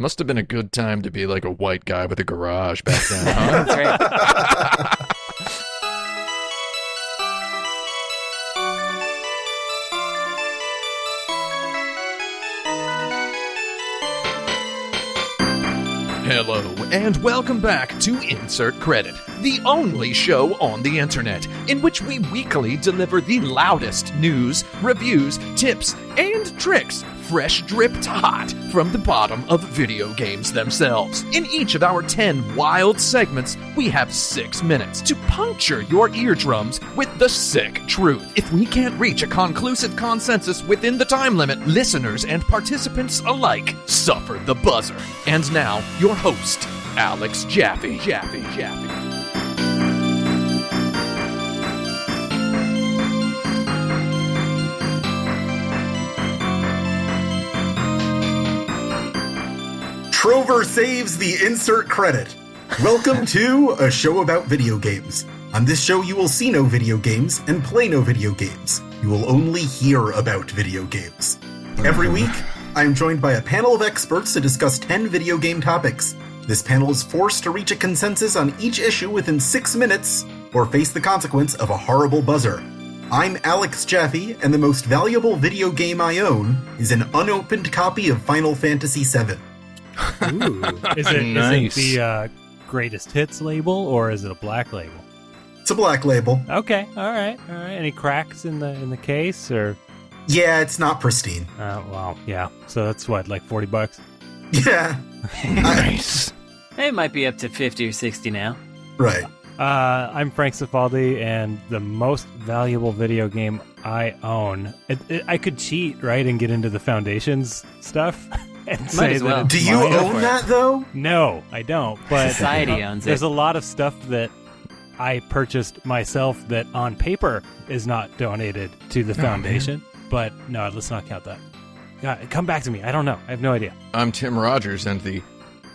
Must have been a good time to be like a white guy with a garage back then, huh? That's right. Hello, and welcome back to Insert Credit, the only show on the internet in which we weekly deliver the loudest news, reviews, tips, and tricks, fresh dripped hot from the bottom of video games themselves. In each of our 10 wild segments, we have six minutes to puncture your eardrums with the sick truth. If we can't reach a conclusive consensus within the time limit, listeners and participants alike suffer the buzzer. And now, your host, Alex Jaffe. Jaffe, Jaffe. Trover saves the insert credit. Welcome to a show about video games. On this show, you will see no video games and play no video games. You will only hear about video games. Every week, I am joined by a panel of experts to discuss 10 video game topics. This panel is forced to reach a consensus on each issue within six minutes or face the consequence of a horrible buzzer. I'm Alex Jaffe, and the most valuable video game I own is an unopened copy of Final Fantasy VII. Ooh. Is it, is Nice. it the uh, greatest hits label or is it a black label? It's a black label. Okay, all right, all right. Any cracks in the in the case or? Yeah, it's not pristine. Uh, well, yeah. So that's what, like forty bucks. Yeah, Nice. it might be up to 50 or 60 now. right. Uh, I'm Frank Cifaldi, and the most valuable video game I own. It, it, I could cheat, right, and get into the Foundations stuff. And say as that well. it's Do you mine. own for that though? No, I don't. But Society owns it. There's a lot of stuff that I purchased myself that on paper is not donated to the Oh, foundation. but no, let's not count that. God, come back to me. I don't know. I have no idea. I'm Tim Rogers, and the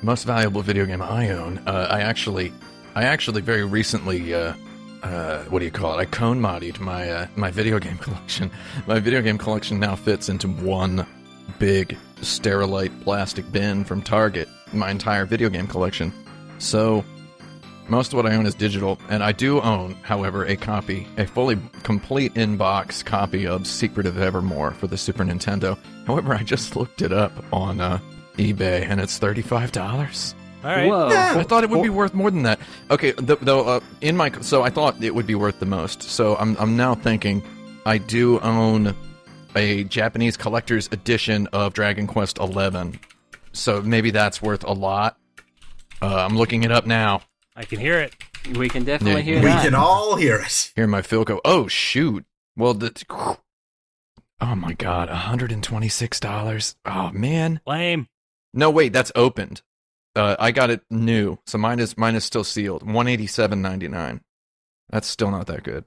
most valuable video game I own. Uh, I actually, I actually very recently, uh, uh, what do you call it? I cone modied my uh, my video game collection. My video game collection now fits into one big sterilite plastic bin from Target. My entire video game collection. So most of what I own is digital, and I do own, however, a copy, a fully complete in-box copy of Secret of Evermore for the Super Nintendo. However, I just looked it up on uh, eBay, and it's thirty-five dollars. All right. Whoa. Yeah. I thought it would be worth more than that. Okay, th- though, uh, in my so I thought it would be worth the most. So I'm I'm now thinking I do own a Japanese collector's edition of Dragon Quest XI. so maybe that's worth a lot. Uh, I'm looking it up now. I can hear it. We can definitely Yeah. hear We that. can all hear it. Hear my Philco. Oh shoot! Well, the oh my god, 126 dollars. Oh man. Lame. No, wait, that's opened. Uh, I got it new, so mine is mine is still sealed. One eighty seven ninety nine. That's still not that good.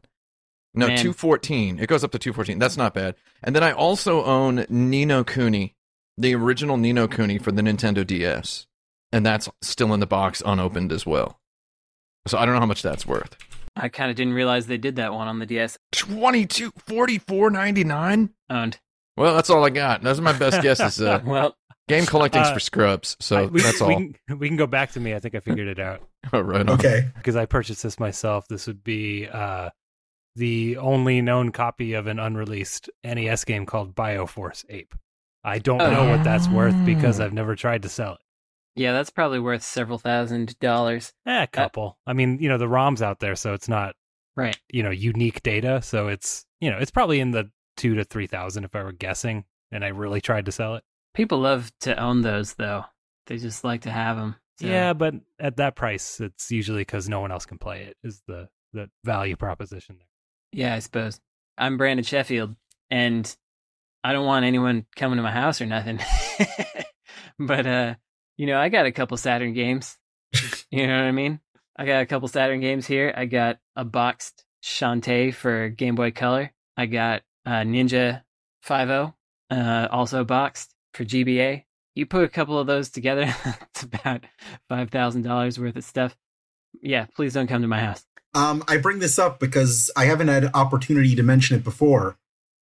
No, Man. two fourteen. It goes up to two fourteen. That's not bad. And then I also own Ni no Kuni, the original Ni no Kuni for the Nintendo DS, and that's still in the box, unopened as well. So I don't know how much that's worth. I kind of didn't realize they did that one on the DS. Twenty two forty four ninety nine. Owned. Well, that's all I got. Those are my best guesses. Uh, Well, game collecting's Uh, for scrubs, so I- we, that's we all. Can, we can go back to me. I think I figured it out All right. on. Okay. because I purchased this myself. This would be uh, the only known copy of an unreleased NES game called Bioforce Ape. I don't Oh, know yeah. what that's worth because I've never tried to sell it. yeah, that's probably worth several thousand dollars. Eh, a couple. I mean, you know, the ROM's out there, so it's not, Right. you know, unique data. So it's, you know, it's probably in the two to 3,000 if I were guessing and I really tried to sell it. People love to own those, though. They just like to have them. Yeah, but at that price, it's usually because no one else can play it, is the, the value proposition there. Yeah, I suppose. I'm Brandon Sheffield, and I don't want anyone coming to my house or nothing. but uh, you know, I got a couple Saturn games. You know what I mean? I got a couple Saturn games here. I got a boxed Shantae for Game Boy Color. I got uh, Ninja 5 uh, also boxed for GBA. You put a couple of those together, it's about five thousand dollars worth of stuff. Yeah, please don't come to my house. Um, I bring this up because I haven't had an opportunity to mention it before.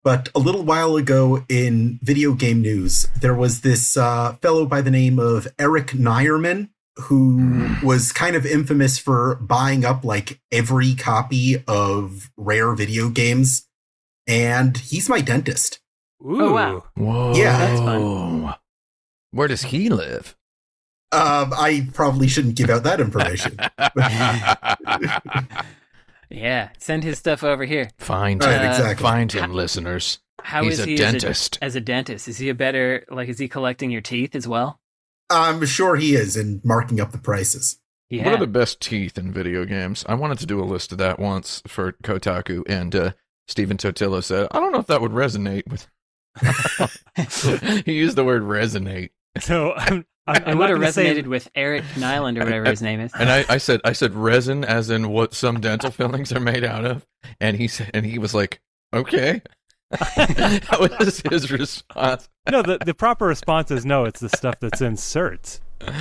but a little while ago in video game news, there was this uh, fellow by the name of Eric Nierman who was kind of infamous for buying up like every copy of rare video games. And he's my dentist. Ooh. Oh, wow. Whoa. Yeah. That's fun. Where does he live? Um, I probably shouldn't give out that information. Yeah, send his stuff over here. Find Right, him. exactly. Find him, listeners. How He's is a he dentist. As a, as a dentist? Is he a better like? Is he collecting your teeth as well? I'm sure he is and marking up the prices. Yeah. What are the best teeth in video games? I wanted to do a list of that once for Kotaku, and uh, Stephen Totilo said, I don't know if that would resonate with. he used the word resonate. So I'm, I'm, I'm would have gonna say- resonated with Eric Nyland or whatever his name is. And I, I said, I said resin, as in what some dental fillings are made out of. And he said, and he was like, okay. that was his response. no, the, the proper response is no. It's the stuff that's in certs. Oh,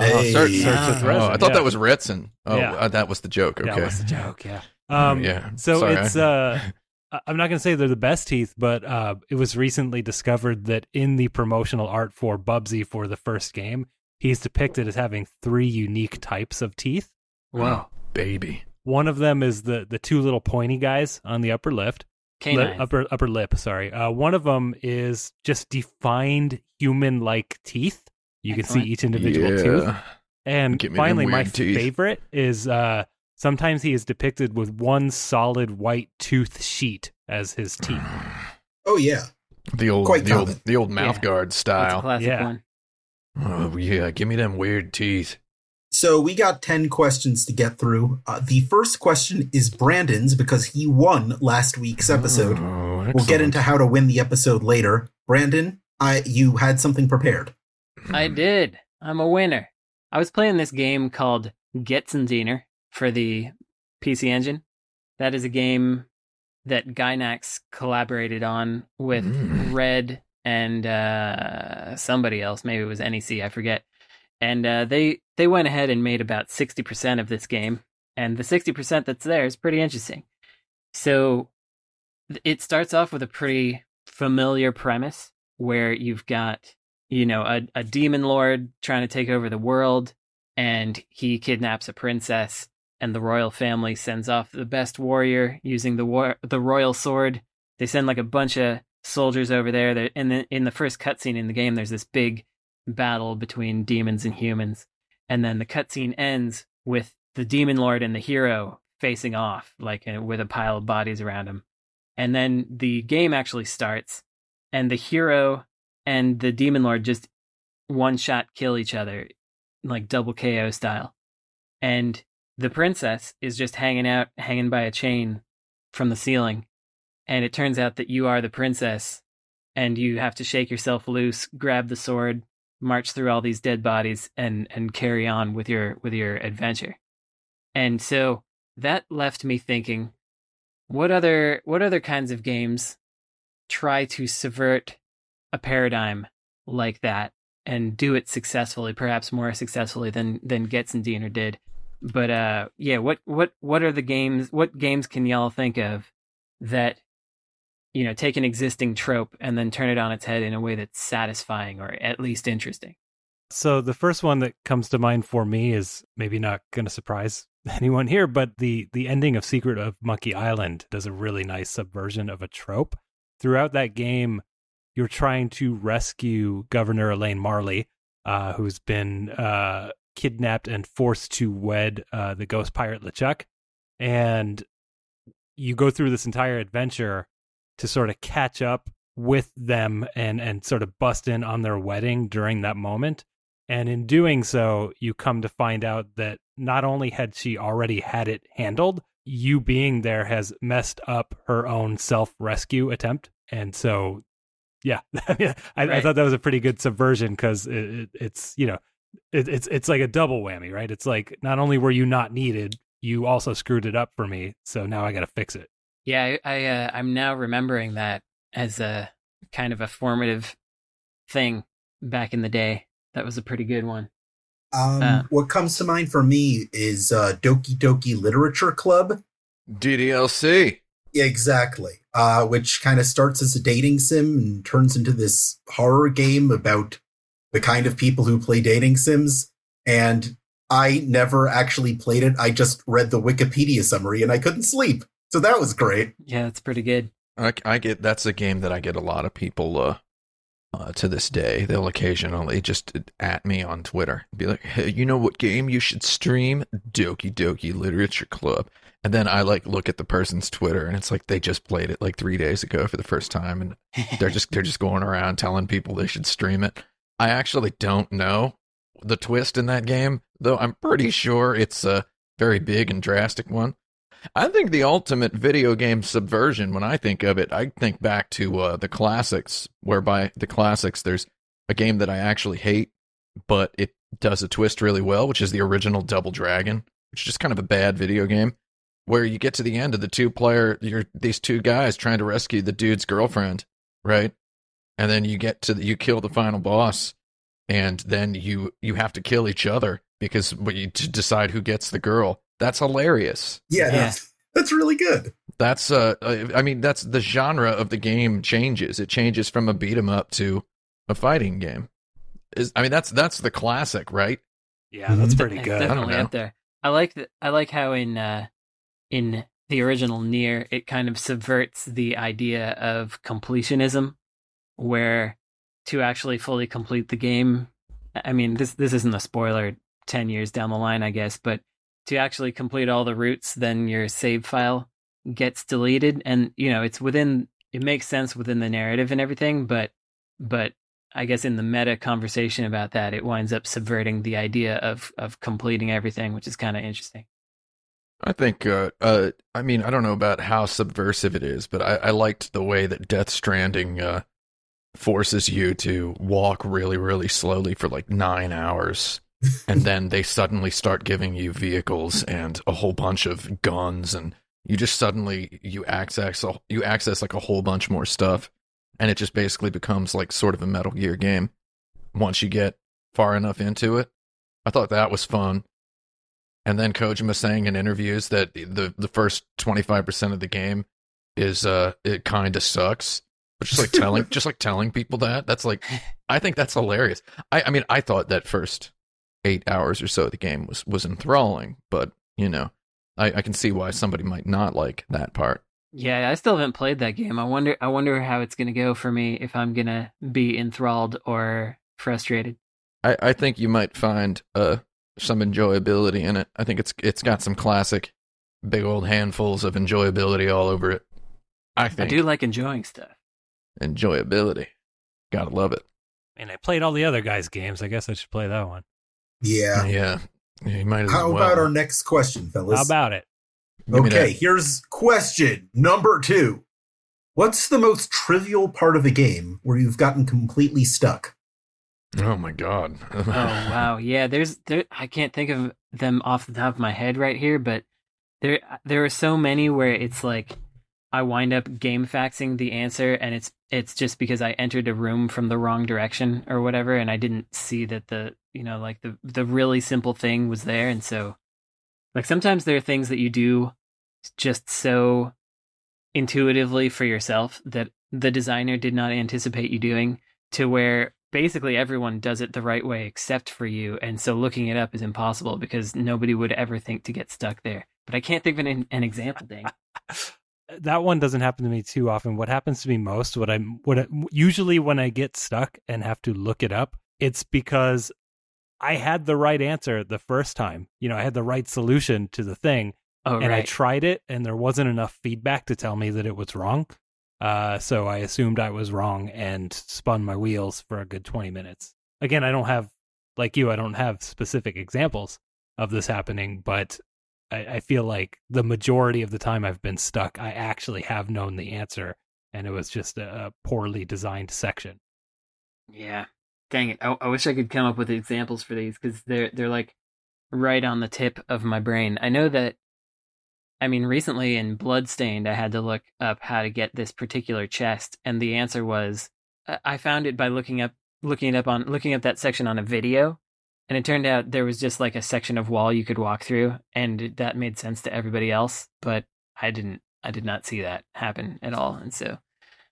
Hey. search, Search with oh, I thought yeah. that was Retsyn. Oh, Yeah. uh, that was the joke. Okay. That was the joke. Yeah. Um, yeah. So Sorry. it's uh, I- I'm not going to say they're the best teeth, but uh, it was recently discovered that in the promotional art for Bubsy for the first game, he's depicted as having three unique types of teeth. Whoa, baby. One of them is the the two little pointy guys on the upper lip, canine. lip upper upper lip. Sorry. Uh, one of them is just defined human like teeth. You can see each individual yeah. tooth. And Give me them finally, my teeth. favorite is uh, sometimes he is depicted with one solid white tooth sheet as his teeth. Oh yeah. The old, Quite the old, the old mouth Yeah. guard That's a style. classic Yeah. one. Oh yeah, give me them weird teeth. So we got 10 questions to get through. Uh, the first question is Brandon's because he won last week's episode. Oh, We'll get into how to win the episode later. Brandon, I you had something prepared. I did. I'm a winner. I was playing this game called Gotzendiener for the PC Engine. That is a game that Gainax collaborated on with Mm. Red and uh, somebody else. Maybe it was NEC. I forget. And uh, they they went ahead and made about sixty percent of this game, and the sixty percent that's there is pretty interesting. So it starts off with a pretty familiar premise where you've got you know a, a demon lord trying to take over the world and he kidnaps a princess and the royal family sends off the best warrior using the war- the royal sword. They send like a bunch of soldiers over there. That in the in the first cutscene in the game there's this big battle between demons and humans. And then the cutscene ends with the demon lord and the hero facing off like uh, with a pile of bodies around him. And then the game actually starts and the hero and the demon lord just one shot kill each other like double KO style. And the princess is just hanging out hanging by a chain from the ceiling. And it turns out that you are the princess and you have to shake yourself loose, grab the sword, march through all these dead bodies and and carry on with your with your adventure. And so that left me thinking what other what other kinds of games try to subvert a paradigm like that and do it successfully, perhaps more successfully than than Gotzendiener did. But uh, yeah, what what what are the games? What games can y'all think of that you know take an existing trope and then turn it on its head in a way that's satisfying or at least interesting? So the first one that comes to mind for me is maybe not going to surprise anyone here, but the the ending of Secret of Monkey Island does a really nice subversion of a trope. Throughout that game, you're trying to rescue Governor Elaine Marley, uh, who's been uh, kidnapped and forced to wed uh, the ghost pirate LeChuck, and you go through this entire adventure to sort of catch up with them and and sort of bust in on their wedding during that moment. And in doing so, you come to find out that not only had she already had it handled, you being there has messed up her own self rescue attempt. And so, yeah, I, I Right. thought that was a pretty good subversion because it, it, it's, you know, it, it's it's like a double whammy, right? It's like not only were you not needed, you also screwed it up for me. So now I got to fix it. Yeah, I, I uh, I'm now remembering that as a kind of a formative thing back in the day. That was a pretty good one. Um, Uh. what comes to mind for me is uh, Doki Doki Literature Club. DDLC. Exactly. Uh, which kind of starts as a dating sim and turns into this horror game about the kind of people who play dating sims. And I never actually played it. I just read the Wikipedia summary and I couldn't sleep. So that was great. Yeah, it's pretty good. I, I get that's a game that I get a lot of people uh, uh, to this day. They'll occasionally just at me on Twitter, be like, "Hey, you know what game you should stream? Doki Doki Literature Club." And then I like look at the person's Twitter, and it's like they just played it like three days ago for the first time, and they're just they're just going around telling people they should stream it. I actually don't know the twist in that game, though. I'm pretty sure it's a very big and drastic one. I think the ultimate video game subversion, when I think of it, I think back to uh, the classics, whereby the classics, there's a game that I actually hate, but it does a twist really well, which is the original Double Dragon, which is just kind of a bad video game, where you get to the end of the two player, you're these two guys trying to rescue the dude's girlfriend, right? And then you get to the, you kill the final boss, and then you you have to kill each other because you to decide who gets the girl. That's hilarious. Yeah, Yeah. That's, that's really good. That's uh, I mean, that's the genre of the game changes. It changes from a beat 'em up to a fighting game. Is I mean, that's that's the classic, right? Yeah, that's Mhm. pretty It's good. definitely know. up there. I like the, I like how in uh, in the original NieR it kind of subverts the idea of completionism, where to actually fully complete the game. I mean, this this isn't a spoiler. Ten years down the line, I guess, but to actually complete all the routes, then your save file gets deleted, and you know it's within. It makes sense within the narrative and everything, but but I guess in the meta conversation about that, it winds up subverting the idea of of completing everything, which is kind of interesting. I think, uh, uh, I mean, I don't know about how subversive it is, but I, I liked the way that Death Stranding uh, forces you to walk really, really slowly for like nine hours. and then they suddenly start giving you vehicles and a whole bunch of guns and you just suddenly you access a- you access like a whole bunch more stuff and it just basically becomes like sort of a metal gear game once you get far enough into it i thought that was fun and then kojima saying in interviews that the the first 25% of the game is uh it kind of sucks but just like telling just like telling people that that's like i think that's hilarious i i mean i thought that first eight hours or so of the game was was enthralling but you know i i can see why somebody might not like that part Yeah, I still haven't played that game. I wonder I wonder how it's going to go for me if I'm going to be enthralled or frustrated. i i think you might find uh some enjoyability in it i think it's it's got some classic big old handfuls of enjoyability all over it i I do like enjoying stuff. Enjoyability gotta love it And I played all the other guys' games. I guess I should play that one. Yeah. yeah you might as How well. about our next question, fellas? How about it? Give okay, here's question number two. What's the most trivial part of a game where you've gotten completely stuck? oh my god Oh wow, yeah. There's there. I can't think of them off the top of my head right here, but there there are so many where it's like I wind up game faxing the answer, and it's it's just because I entered a room from the wrong direction or whatever, and I didn't see that the you know like the the really simple thing was there, and so like sometimes there are things that you do just so intuitively for yourself that the designer did not anticipate you doing to where basically everyone does it the right way except for you. And so looking it up is impossible because nobody would ever think to get stuck there. But i can't think of an, an example dang that one doesn't happen to me too often. What happens to me most, what I'm, what I, usually when I get stuck and have to look it up, it's because I had the right answer the first time. You know, I had the right solution to the thing, oh and I tried it, and there wasn't enough feedback to tell me that it was wrong. Uh, so I assumed I was wrong and spun my wheels for a good twenty minutes. Again, I don't have, like you, I don't have specific examples of this happening, but I, I feel like the majority of the time I've been stuck, I actually have known the answer, and it was just a, a poorly designed section. yeah. Dang it. I, I wish i could come up with examples for these because they're they're like right on the tip of my brain. I know that i mean recently in bloodstained i had to look up how to get this particular chest and the answer was I- found it by looking up looking it up on looking up that section on a video and it turned out there was just like a section of wall you could walk through and that made sense to everybody else but i didn't I did not see that happen at all, and so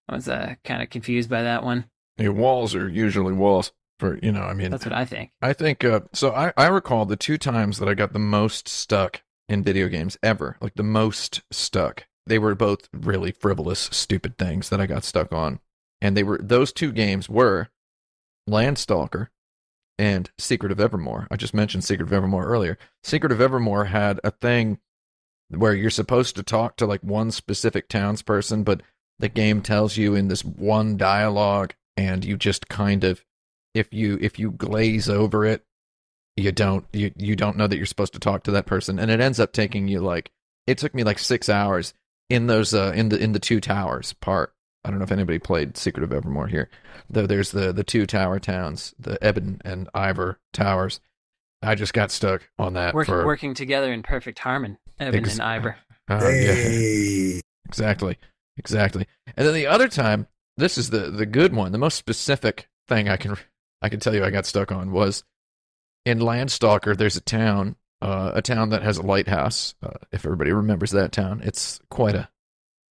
I was uh, kind of confused by that one. Yeah, walls are usually walls for you know. I mean, That's what I think. I think uh, so. I I recall the two times that I got the most stuck in video games ever, like the most stuck. They were both really frivolous, stupid things that I got stuck on, and they were those two games were Landstalker and Secret of Evermore. I just mentioned Secret of Evermore earlier. Secret of Evermore had a thing where you're supposed to talk to like one specific townsperson, but the game tells you in this one dialogue, and you just kind of if you if you glaze over it, you don't you you don't know that you're supposed to talk to that person, and it ends up taking you like it took me like six hours in those uh in the in the two towers part. I don't know if anybody played Secret of Evermore here. Though there's the the two tower towns, the Ebon and Ivor towers. I just got stuck on that Working for working together in perfect harmony, Evan Ex- and Ivor. uh, yeah. Hey. Exactly. Exactly. And then the other time, this is the the good one. The most specific thing I can I can tell you I got stuck on was in Landstalker. There's a town, uh, a town that has a lighthouse. Uh, if everybody remembers that town, it's quite a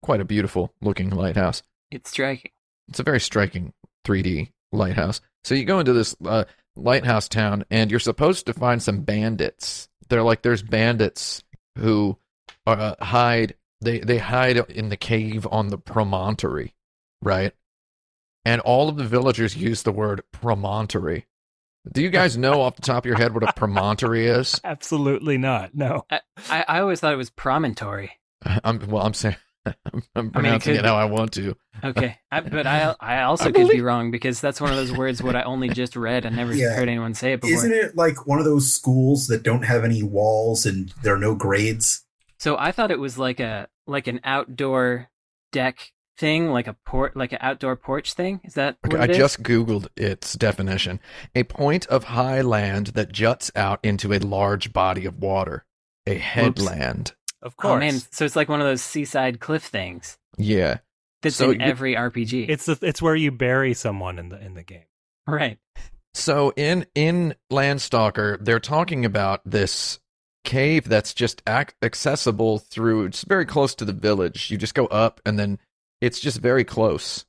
quite a beautiful looking lighthouse. It's striking. It's a very striking 3D lighthouse. So you go into this uh, lighthouse town, and you're supposed to find some bandits. They're like there's bandits who uh, hide. They they hide in the cave on the promontory, right? And all of the villagers use the word promontory. Do you guys know off the top of your head what a promontory is? Absolutely not. No. I, I, I always thought it was promontory. I'm well. I'm saying I'm, I'm I mean, it pronouncing could it how I want to. Okay, I, but I I also I could be wrong because that's one of those words what I only just read. I never Yeah. heard anyone say it before. Isn't it like one of those schools that don't have any walls and there are no grades? So I thought it was like a like an outdoor deck thing, like a port, like an outdoor porch thing. Is that Okay, what I it is? just Googled its definition. A point of high land that juts out into a large body of water. A headland. Of course. Oh man, so it's like one of those seaside cliff things Yeah. that's So in you- every RPG. It's the it's where you bury someone in the in the game. right. So in in Landstalker, they're talking about this cave that's just ac- accessible through it's very close to the village. You just go up and then it's just very close.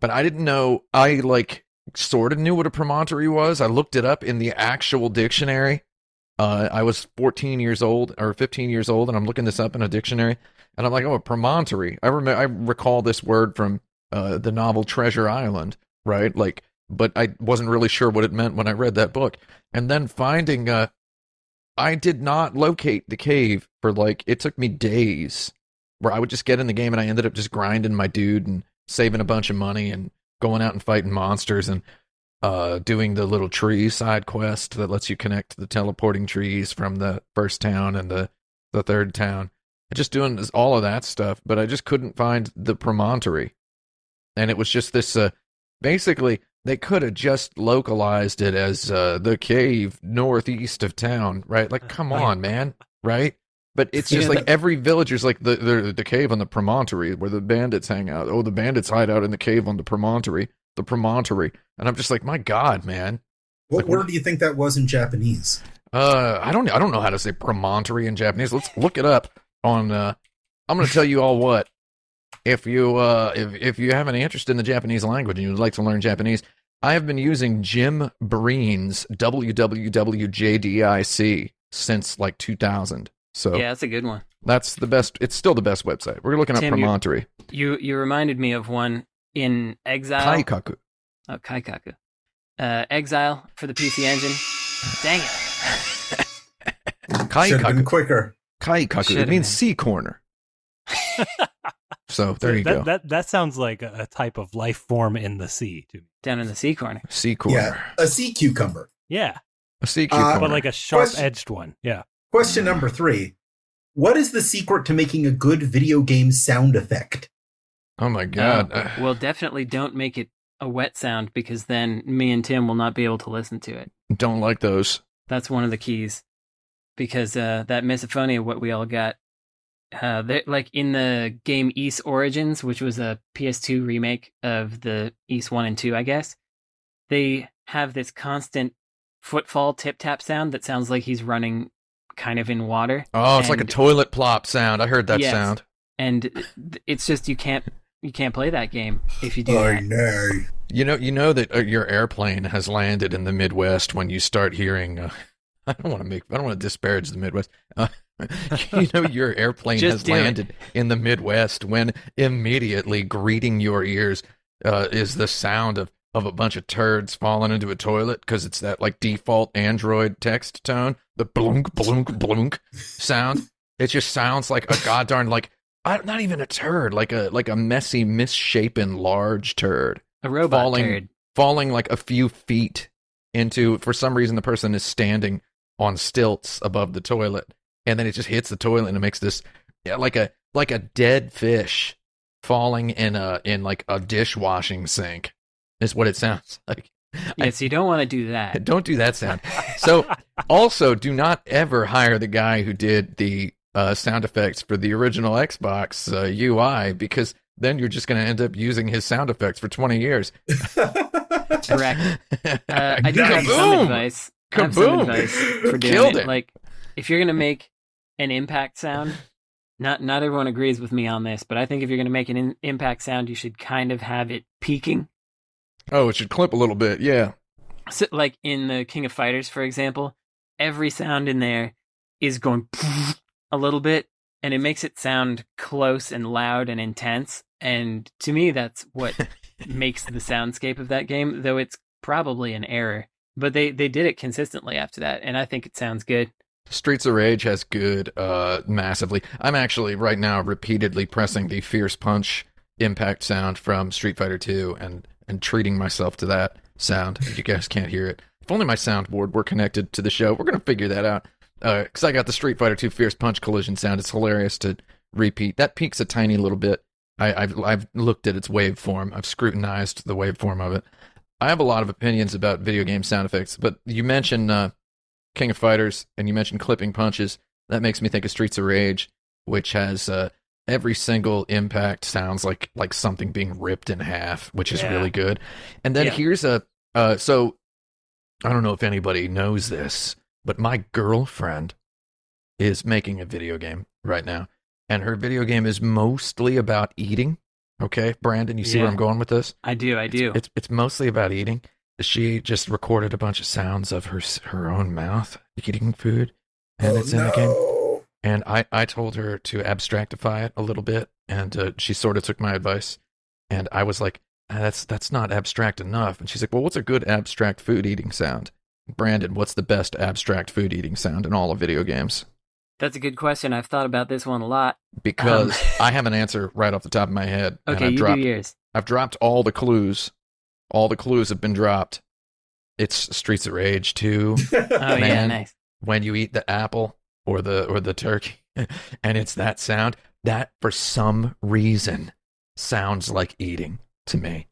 But I didn't know I like sort of knew what a promontory was. I looked it up in the actual dictionary. Uh, I was 14 years old or 15 years old, and I'm looking this up in a dictionary, and I'm like, oh, a promontory. I remember, I recall this word from uh, the novel Treasure Island, right? Like, but I wasn't really sure what it meant when I read that book. And then finding, uh, I did not locate the cave for like it took me days, where I would just get in the game and I ended up just grinding my dude and saving a bunch of money and going out and fighting monsters and uh doing the little tree side quest that lets you connect the teleporting trees from the first town and the the third town. Just doing this- all of that stuff but i just couldn't find the promontory. And it was just this uh basically they could have just localized it as uh the cave northeast of town right? Like come on man right? But it's just Yeah, like every villager's like the, the the cave on the promontory where the bandits hang out. Oh, the bandits hide out in the cave on the promontory. The promontory, and I'm just like, my God, man. What Like, what- word do you think that was in Japanese? Uh, I don't I don't know how to say promontory in Japanese. Let's look it up on. Uh, I'm going to tell you all what. If you uh if if you have any interest in the Japanese language and you'd like to learn Japanese, I have been using Jim Breen's WWWJDIC since like 2000. So Yeah, that's a good one. that's the best. It's still the best website. We're looking up Tim, you- promontory. You you reminded me of one in Exile. Kaikaku. Oh, Kaikaku. Uh, Exile for the PC Engine. Dang it. Should have been Kaikaku. quicker. Kaikaku. It Should've means been. sea corner. so there you that, go. That that sounds like a, a type of life form in the sea to me. Down in the sea corner. sea corner. Yeah, a sea cucumber. Yeah, A sea Uh, cucumber. but like a sharp edged one. Yeah. Question number three. What is the secret to making a good video game sound effect? Oh my god. Uh, well, definitely don't make it a wet sound because then me and Tim will not be able to listen to it. Don't like those. That's one of the keys. Because uh, that misophonia, what we all got, uh, like in the game Ys Origins, which was a PS2 remake of the Ys 1 and 2, I guess, they have this constant footfall tip tap sound that sounds like he's running kind of in water. Oh, it's like a toilet plop sound. I heard that Yes. sound. and it's just you can't you can't play that game if you do that. know. You know, you know that uh, your airplane has landed in the Midwest when you start hearing. Uh, I don't want to make. I don't want to disparage the Midwest. Uh, you know, your airplane has do it. landed in the Midwest when immediately greeting your ears uh, is the sound of of a bunch of turds falling into a toilet because it's that like default Android text tone, the blunk blunk blunk sound. It just sounds like a goddamn like I, not even a turd, like a like a messy, misshapen, large turd A robot falling- turd. falling like a few feet into for some reason the person is standing on stilts above the toilet and then it just hits the toilet and it makes this yeah, like a like a dead fish falling in a in like a dishwashing sink is what it sounds like Yes, you don't want to do that. don't do that sound so also do not ever hire the guy who did the uh, sound effects for the original xbox uh, ui because then you're just going to end up using his sound effects for 20 years Correct. Uh, I do have some Kaboom! advice. I have some advice for doing Killed it. it. Like, if you're gonna make an impact sound, not not everyone agrees with me on this, but I think if you're gonna make an in- impact sound, you should kind of have it peaking. oh it should clip a little bit yeah So, like in the King of Fighters, for example, every sound in there is going a little bit, and it makes it sound close and loud and intense. And to me, that's what makes the soundscape of that game, though it's probably an error. But they, they did it consistently after that, and I think it sounds good. Streets of Rage has good, uh, massively. I'm actually right now repeatedly pressing the Fierce Punch impact sound from Street Fighter 2 and, and treating myself to that sound. You guys can't hear it. If only my soundboard were connected to the show. We're going to figure that out. Uh 'cause I got the Street Fighter 2 Fierce Punch collision sound. It's hilarious to repeat. That peaks a tiny little bit. I, I've, I've looked at its waveform. I've scrutinized the waveform of it. I have a lot of opinions about video game sound effects, but you mentioned, uh, King of Fighters, and you mentioned clipping punches. That makes me think of Streets of Rage, which has uh, every single impact sounds like like something being ripped in half, which is Yeah. really good. And then Yeah. here's a uh, so I don't know if anybody knows this, but my girlfriend is making a video game right now, and her video game is mostly about eating. Okay, Brandon, you see where I'm going with this? I do, I do. It's it's mostly about eating. She just recorded a bunch of sounds of her her own mouth eating food, and Oh, it's in the game. And I I told her to abstractify it a little bit, and uh, she sort of took my advice. And I was like, "Ah, that's that's not abstract enough. And she's like, well, what's a good abstract food eating sound? Brandon, what's the best abstract food eating sound in all of video games? That's a good question. I've thought about this one a lot. Because Um, I have an answer right off the top of my head. and Okay, I've you dropped do yours. I've dropped all the clues. All the clues have been dropped. It's Streets of Rage 2 Oh yeah, nice. when you eat the apple or the or the turkey and it's that sound that for some reason sounds like eating to me.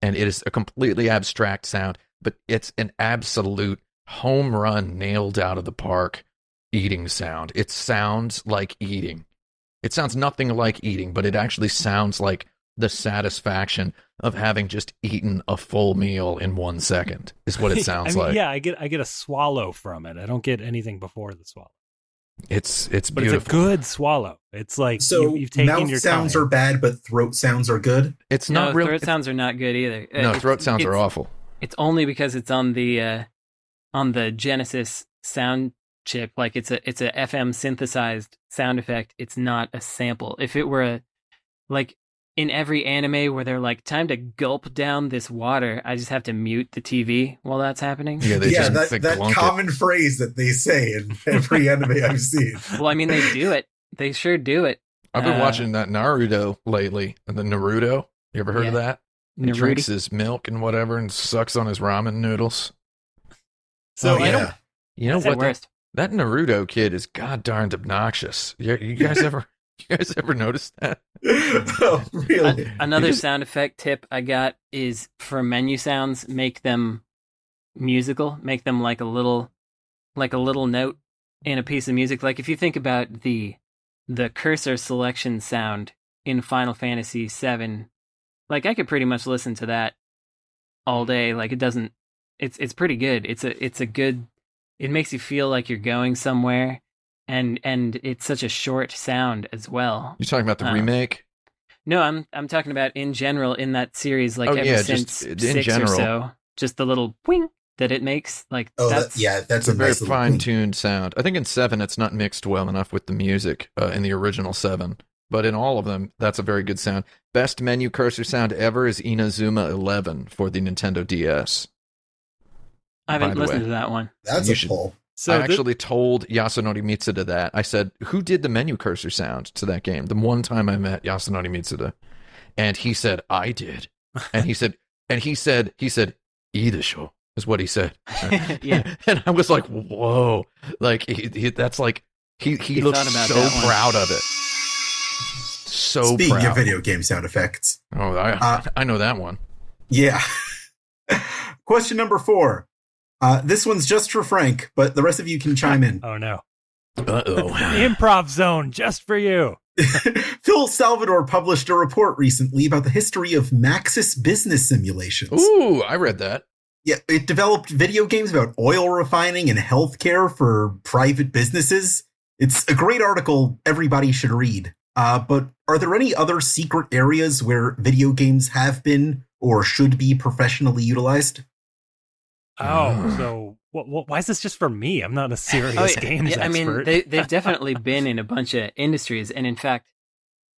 And it is a completely abstract sound, but it's an absolute home run nailed out of the park eating sound. It sounds like eating. It sounds nothing like eating, but it actually sounds like the satisfaction of having just eaten a full meal in one second is what it sounds I mean, like. Yeah, I get I get a swallow from it. I don't get anything before the swallow, It's it's but beautiful. it's a good swallow. It's like So you, you've taken mouth your sounds time. are bad, but throat sounds are good. It's no, not really. throat sounds are not good either. No, it's- throat sounds are it's- awful. It's only because it's on the uh, on the Genesis sound chip. Like it's a it's a FM synthesized sound effect. It's not a sample. If it were a like in every anime where they're like time to gulp down this water, I just have to mute the TV while that's happening. Yeah, they yeah, just that, that glunk it. common phrase that they say in every anime I've seen. Well, I mean they do it. They sure do it. I've been uh, watching that Naruto lately. And the Naruto. You ever heard of that? He Naruto. drinks his milk and whatever and sucks on his ramen noodles. So oh, I yeah. don't. You know That's the what? That, worst. that Naruto kid is god darned obnoxious. You, you guys ever you guys ever noticed that? oh, really? A- another just- sound effect tip I got is for menu sounds, make them musical, make them like a little like a little note in a piece of music. Like if you think about the the cursor selection sound in Final Fantasy VII, like I could pretty much listen to that all day. Like it doesn't it's it's pretty good. It's a it's a good it makes you feel like you're going somewhere and and it's such a short sound as well. You're talking about the Um, remake? No, I'm I'm talking about in general in that series, like Oh, ever yeah, since just in six general. or so. Just the little wing that it makes, like Oh, that's that, yeah, that's It's a very nice fine tuned sound. I think in seven, it's not mixed well enough with the music uh, in the original seven, but in all of them, that's a very good sound. Best menu cursor sound ever is Inazuma 11 for the Nintendo DS. I haven't listened way. to that one. That's You a should- pull. So I thi- actually told Yasunori Mitsuda that. I said, "Who did the menu cursor sound to that game?" The one time I met Yasunori Mitsuda, and he said, "I did," and he said, and he said, he said, "Idisho," is what he said. Yeah. and I was like, "Whoa!" Like he, he, that's like he he, He looks about so proud of it. So Speaking proud. of video game sound effects, oh, I Uh, I know that one. yeah. Question number four. Uh, this one's just for Frank, but the rest of you can chime in. oh no, Uh oh. improv zone just for you. Phil Salvador published a report recently about the history of Maxis business simulations. Ooh, I read that. Yeah, it developed video games about oil refining and healthcare for private businesses. It's a great article everybody should read. Uh, but are there any other secret areas where video games have been or should be professionally utilized? Oh, Ah. so what, what, why is this just for me? I'm not a serious Oh, yeah. games Yeah, I mean, they they've definitely been in a bunch of industries, and in fact,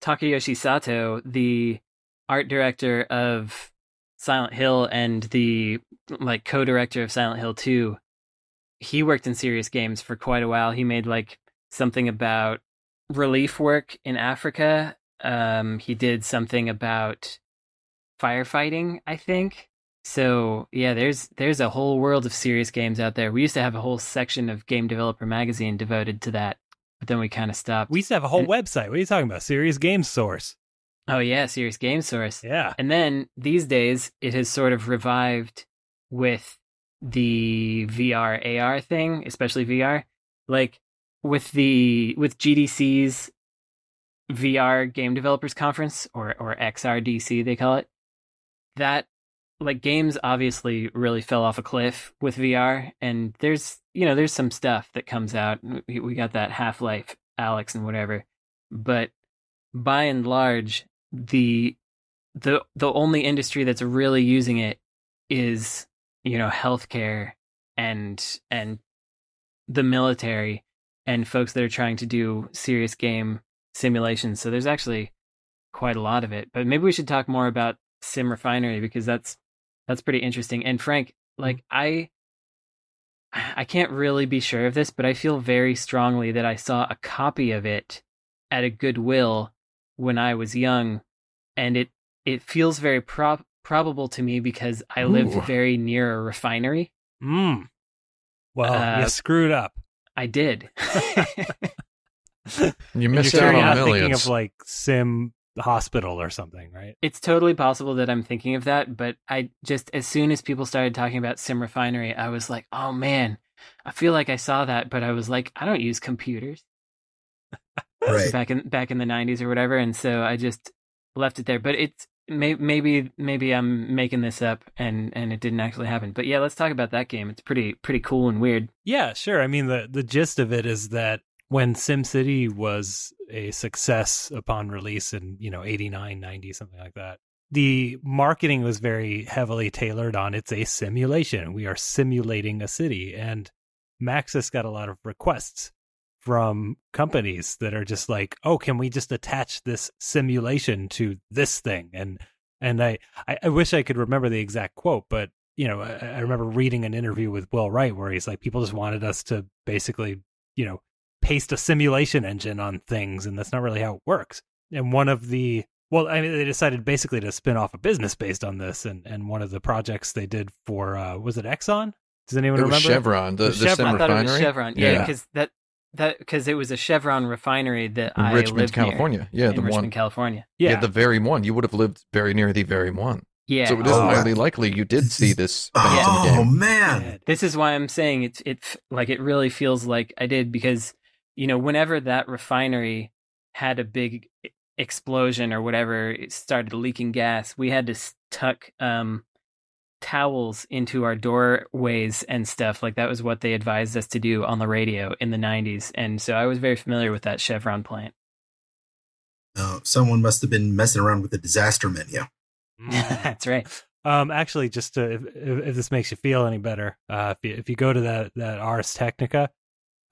Takayoshi Sato, the art director of Silent Hill and the like co-director of Silent Hill 2, he worked in serious games for quite a while. He made like something about relief work in Africa. Um, he did something about firefighting, I think. So yeah, there's there's a whole world of serious games out there. We used to have a whole section of Game Developer Magazine devoted to that, but then we kind of stopped. we used to have a whole and- website. What are you talking about? Serious Game Source. oh yeah, Serious Game Source. Yeah. And then these days, it has sort of revived with the VR AR thing, especially VR. Like with the with GDC's VR Game Developers Conference or or XRDC they call it. That like games obviously really fell off a cliff with VR and there's you know there's some stuff that comes out. We, we got that Half-Life Alyx and whatever. But by and large the the the only industry that's really using it is you know healthcare and and the military and folks that are trying to do serious game simulations so there's actually quite a lot of it but maybe we should talk more about sim refinery because that's that's pretty interesting and frank like i i can't really be sure of this but i feel very strongly that i saw a copy of it at a goodwill when i was young and it it feels very prob probable to me because I lived Ooh. very near a refinery. Mm. Well, Uh, you screwed up. I did. You missed you're out on not thinking of like Sim Hospital or something, right? it's totally possible that I'm thinking of that, but I just as soon as people started talking about sim refinery, I was like, "Oh man, I feel like I saw that," but I was like, "I don't use computers." Right. back in back in the 90s or whatever and so I just left it there but it's may, maybe maybe I'm making this up and and it didn't actually happen but yeah let's talk about that game it's pretty pretty cool and weird Yeah, sure. I mean, the the gist of it is that when SimCity was a success upon release in, you know, 89, 90, something like that, the marketing was very heavily tailored on it's a simulation. We are simulating a city. And Maxis got a lot of requests from companies that are just like, oh, can we just attach this simulation to this thing? And and I, I, I wish I could remember the exact quote, but you know, I, I remember reading an interview with Will Wright where he's like, people just wanted us to basically, you know, paste a simulation engine on things, and that's not really how it works. And one of the well, I mean, they decided basically to spin off a business based on this, and and one of the projects they did for uh, was it Exxon? Does anyone It was remember? Chevron, the, The the, Chevron. I thought it refinery was Chevron yeah Yeah. because that that because it was a Chevron refinery that in I Richmond, lived near California. Yeah, in the Richmond one. California Yeah. Yeah, the very one. You would have lived very near the very one. yeah So it is Oh, highly likely you did see this event in the Oh game. man. this is why I'm saying it's it like it really feels like I did because you know whenever that refinery had a big explosion or whatever it started leaking gas we had to tuck um towels into our doorways and stuff. Like that was what they advised us to do on the radio in the 90s. And so I was very familiar with that Chevron plant. Uh, someone must have been messing around with the disaster menu. That's right. Um, actually, just to, if, if, if this makes you feel any better, uh, if you, if you go to that that Ars Technica,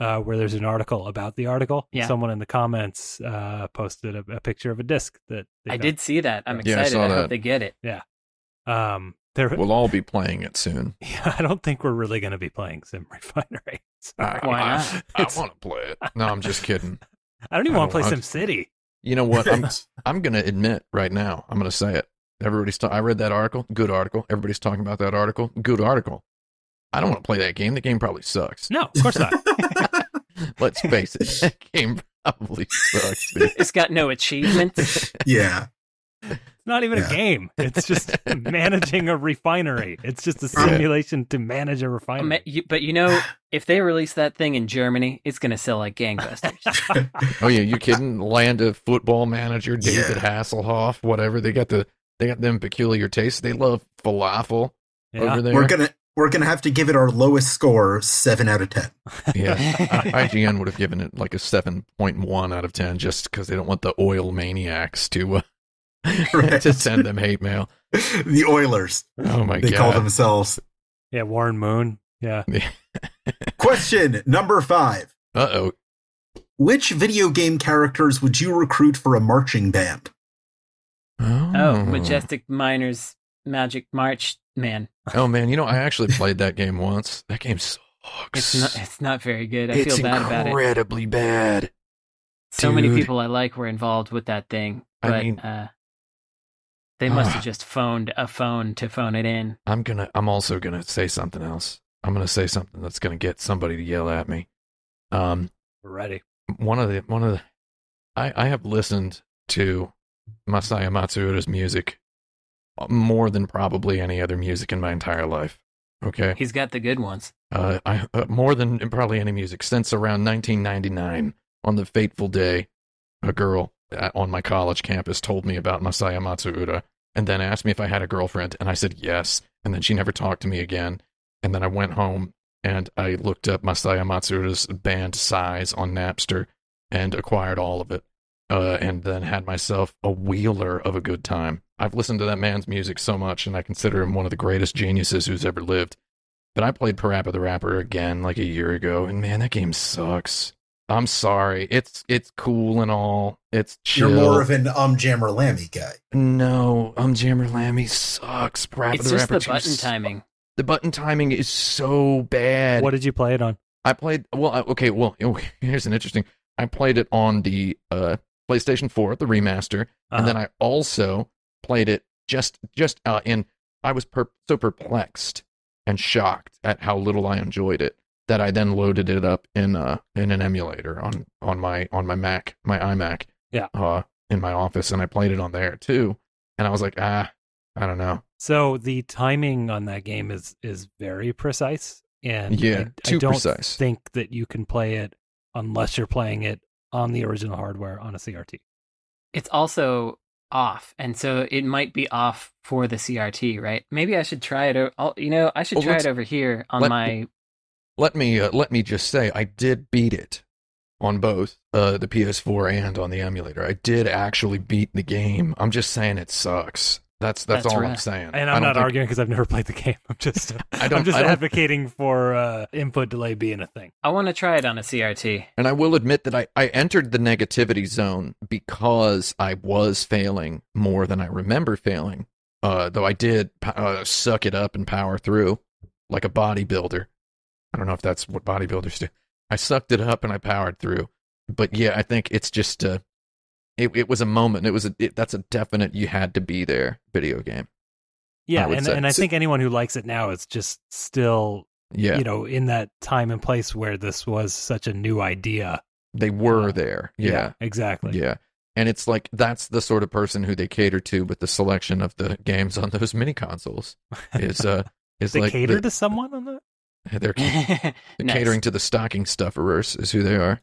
uh, where there's an article about the article, Yeah. someone in the comments uh, posted a, a picture of a disc that they I got. did see that. I'm Yeah, I excited. I, that. hope they get it. Yeah. Um, there, We'll all be playing it soon. yeah, I don't think we're really going to be playing Sim Refinery. Sorry. Why I, not? I, It's- want to play it. No, I'm just kidding. I don't even want to play Sim City. You know what? I'm I'm gonna admit right now. I'm gonna say it. Everybody's. Ta- I read that article. Good article. Everybody's talking about that article. Good article. I don't want to play that game. The game probably sucks. No, of course not. Let's face it. That game probably sucks. Dude. It's got no achievements. yeah. It's not even Yeah. a game. It's just managing a refinery. It's just a simulation to manage a refinery. but you know, if they release that thing in Germany, it's going to sell like gangbusters. Oh yeah, you kidding? Land of football manager David Yeah. Hasselhoff. Whatever. They got the. They got them peculiar tastes. They love falafel Yeah. over there. We're gonna we're gonna have to give it our lowest score, seven out of ten. Yeah. IGN would have given it like a 7.1 out of 10 just because they don't want the oil maniacs to uh, Right. to send them hate mail. the Oilers, Oh my they call god. themselves. Yeah, Warren Moon. Yeah. Question number five: Uh oh. Which video game characters would you recruit for a marching band? oh, oh Majestic Miners Magic March Man. Oh man, you know I actually played that game once. That game sucks. It's not it's not very good. I It's feel bad about it. incredibly bad. So many people I like were involved with that thing, I but mean- uh, they must Ah. have just phoned a phone to phone it in. I'm gonna. I'm also gonna say something else. I'm gonna say something that's gonna get somebody to yell at me. Um, We're ready. one of the one of the I, I have listened to Masaya Matsuura's music more than probably any other music in my entire life. Okay, He's got the good ones. uh, I uh, more than probably any music since around 1999. On the fateful day, a girl at, on my college campus told me about Masaya Matsuura, and then asked me if I had a girlfriend, and I said yes. And then she never talked to me again. And then I went home and I looked up Masaya Matsuura's band PSY·S on Napster and acquired all of it. Uh, and then had myself a wheeler of a good time. I've listened to that man's music so much, and I consider him one of the greatest geniuses who's ever lived. But I played Parappa the Rapper again like a year ago, and man, that game sucks. I'm sorry. It's it's cool and all. It's chill. You're more of an um jammer lammy guy. no, um, Jammer Lammy sucks. Parappa it's the just Rapper the button s- timing. The button timing is so bad. What did you play it on? I played well. I- Okay, well, okay, here's an interesting. I played it on the uh, PlayStation 4, the remaster, Uh-huh. and then I also played it just just uh, in. I was per- so perplexed and shocked at how little I enjoyed it that I then loaded it up in uh in an emulator on on my on my Mac, my iMac. Yeah. Uh, in my office, and I played it on there too. And I was like, ah, I don't know. So the timing on that game is is very precise, and Yeah, I, I don't precise. think that you can play it unless you're playing it on the original hardware on a CRT. It's also off, and so it might be off for the CRT, right? Maybe I should try it. o- I'll, you know, I should Well, try it over here on let- my. Let me uh, let me just say, I did beat it on both uh, the PS4 and on the emulator. I did actually beat the game. I'm just saying it sucks. That's that's, That's all I'm saying. And I I'm don't not think- arguing because I've never played the game. I'm just I don't- I'm just I don't- advocating for uh, input delay being a thing. I want to try it on a CRT. And I will admit that I, I entered the negativity zone because I was failing more than I remember failing. Uh, though I did uh, suck it up and power through like a bodybuilder. I don't know if that's what bodybuilders do. I sucked it up and I powered through. But yeah, I think it's just uh, it, it was a moment. It was a it, that's a definite you had to be there video game. Yeah, and say. and I So- think anyone who likes it now is just still Yeah, you know in that time and place where this was such a new idea. they were uh, there. Yeah. exactly. Yeah. And it's like that's the sort of person who they cater to with the selection of the games on those mini consoles. Is uh is they like cater the- to someone on that. They're, they're Nice. catering to the stocking stufferers is who they are.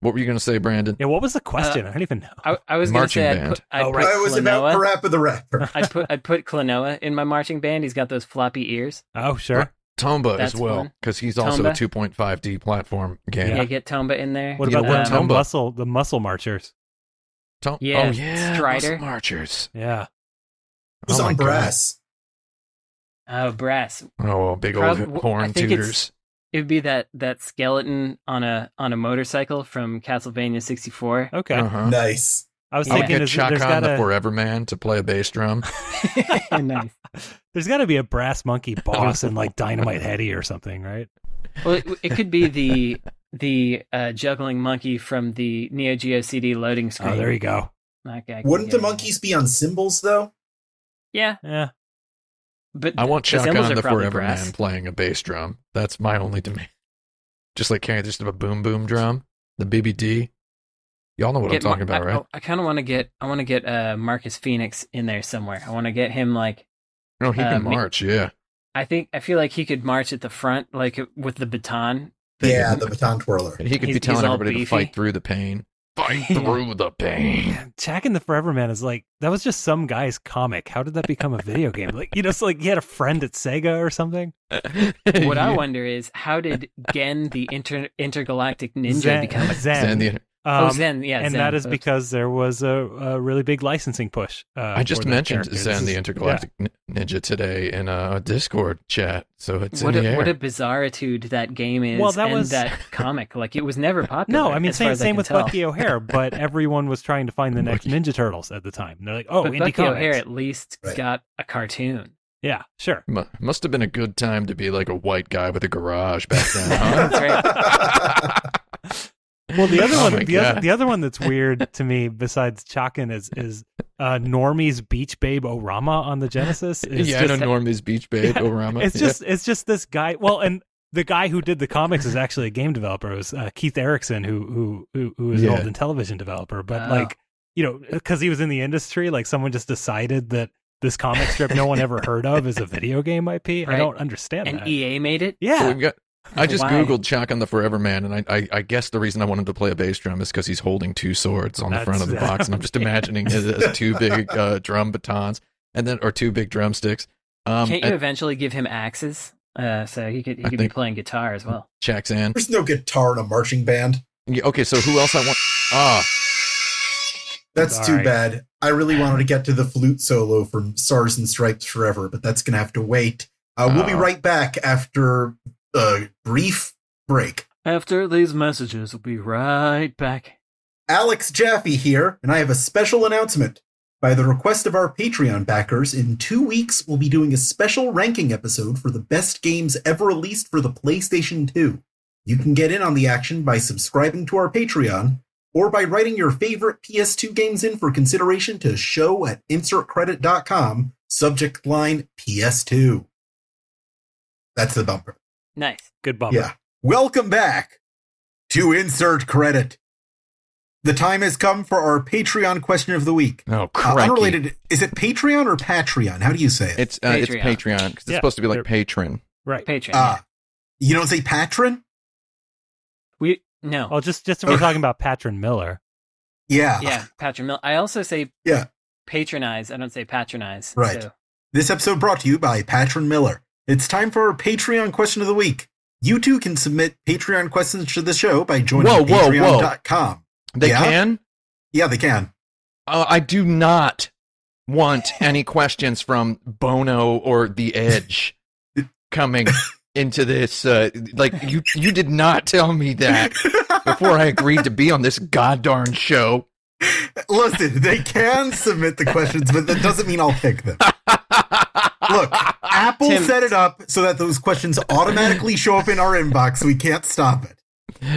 What were you going to say, Brandon? Yeah, what was the question? Uh, I don't even know. I, I was going to Marching say I'd band. put, I'd Oh, put right. it was about Parappa the Rapper. I'd put I'd put Klonoa in my marching band. He's got those floppy ears. Oh, sure. Tomba That's as well, because he's also Tomba. a 2.5D platform game. Yeah, get Tomba in there. What about know the, what, the Tomba? muscle the muscle marchers? Tom- Yeah, oh yeah, Strider. Muscle Marchers. Yeah. Who's Oh my on God. brass? Oh, brass. Oh, big old w- I horn think tutors. It would be that that skeleton on a on a motorcycle from Castlevania 64. Okay. Uh-huh. Nice. I was I'll thinking get is, Chakan there's on the got Forever Man to play a bass drum. nice. there's got to be a brass monkey boss in like Dynamite Headdy or something, right? Well, it, it could be the the uh, juggling monkey from the Neo Geo CD loading screen. Oh, there you go. That guy Wouldn't the in monkeys be on cymbals though? Yeah, Yeah. But I want the Chakan the Forever brass. Man playing a bass drum. That's my only demand. Just like carrying just a boom boom drum, the BBD. Y'all know what Get I'm talking Mar- about, I, right? I, kind of want to get I want to get uh, Marcus Fenix in there somewhere. I want to get him like No, he uh, can me- march. Yeah, I think I feel like he could march at the front like with the baton. but- Yeah, the baton twirler. and he could He's- be telling he's all everybody to fight through the pain. Fight through the pain. Chakan the Forever Man is like that was just some guy's comic. How did that become a video game? Like you know, it's like he had a friend at Sega or something. What I wonder is how did Zen the inter- intergalactic ninja Zen, become a Zen. Zen, the- Oh Um, Zen, yeah, and Zen. that is Oops. because there was a, a really big licensing push. Uh, I just mentioned characters. Zen the Intergalactic Nin- Ninja today in a Discord chat, so it's what in a the air. what a bizarritude that game is. Well, that and was- that comic. Like it was never popular. No, I mean as far same as I same can with tell. Bucky O'Hare, but everyone was trying to find the next Ninja Turtles at the time. They're like, oh, but indie Bucky comics. O'Hare at least Right. got a cartoon. Yeah, sure. Mu- Must have been a good time to be like a white guy with a garage back then. Huh? That's right. Well, the other Oh one, my the other, the other one that's weird to me, besides Chakan, is is uh, Normy's Beach Babe Orama on the Genesis. Is yeah, I know Normy's Beach Babe, Yeah, Orama. It's Yeah. just it's just this guy. Well, and the guy who did the comics is actually a game developer. It was uh, Keith Erickson, who who who, who is Yeah. an old television developer. But Oh. like you know, because he was in the industry, like someone just decided that this comic strip no one ever heard of is a video game IP. I don't understand and that. EA made it. So yeah, we've got. I just Why? googled Chakan the Forever Man, and I, I, I guess the reason I wanted to play a bass drum is because he's holding two swords on the front of the box, and I'm just imagining it as two big uh, drum batons, and then or two big drumsticks. Um, Can't you and eventually give him axes? Uh, so he could he could be playing guitar as well. checks in. There's no guitar in a marching band. Yeah, okay, so who else I want? Ah, That's too bad. I really wanted to get to the flute solo from Stars and Stripes Forever, but that's gonna have to wait. Uh, we'll be Oh. right back after a brief break. After these messages, we'll be right back. Alex Jaffe here, and I have a special announcement. By the request of our Patreon backers, in two weeks we'll be doing a special ranking episode for the best games ever released for the PlayStation 2. You can get in on the action by subscribing to our Patreon, or by writing your favorite PS2 games in for consideration to show at insertcredit.com, subject line PS2. That's the bumper. Nice. good bumper. Yeah. Welcome back to Insert Credit. The time has come for our Patreon question of the week. oh, Uh, crikey. unrelated, is it Patreon or Patreon? How do you say it? It's uh, it's Patreon. because it's Yeah, supposed to be like they're- patron. Right. Patreon. Ah, you don't say patron? we no. Oh, just just if we're talking about Patron Miller. Yeah. yeah, patron Miller. I also say Yeah. patronize. I don't say patronize. Right. So, This episode brought to you by Patron Miller. It's time for our Patreon question of the week. You too can submit Patreon questions to the show by joining Whoa, whoa, whoa. They Yeah? can. Yeah, they can. Uh, I do not want any questions from Bono or The Edge coming into this. Uh, like you, you did not tell me that before I agreed to be on this goddarn show. Listen, they can submit the questions, but that doesn't mean I'll pick them. Look, Apple Tim- set it up so that those questions automatically show up in our inbox. So we can't stop it.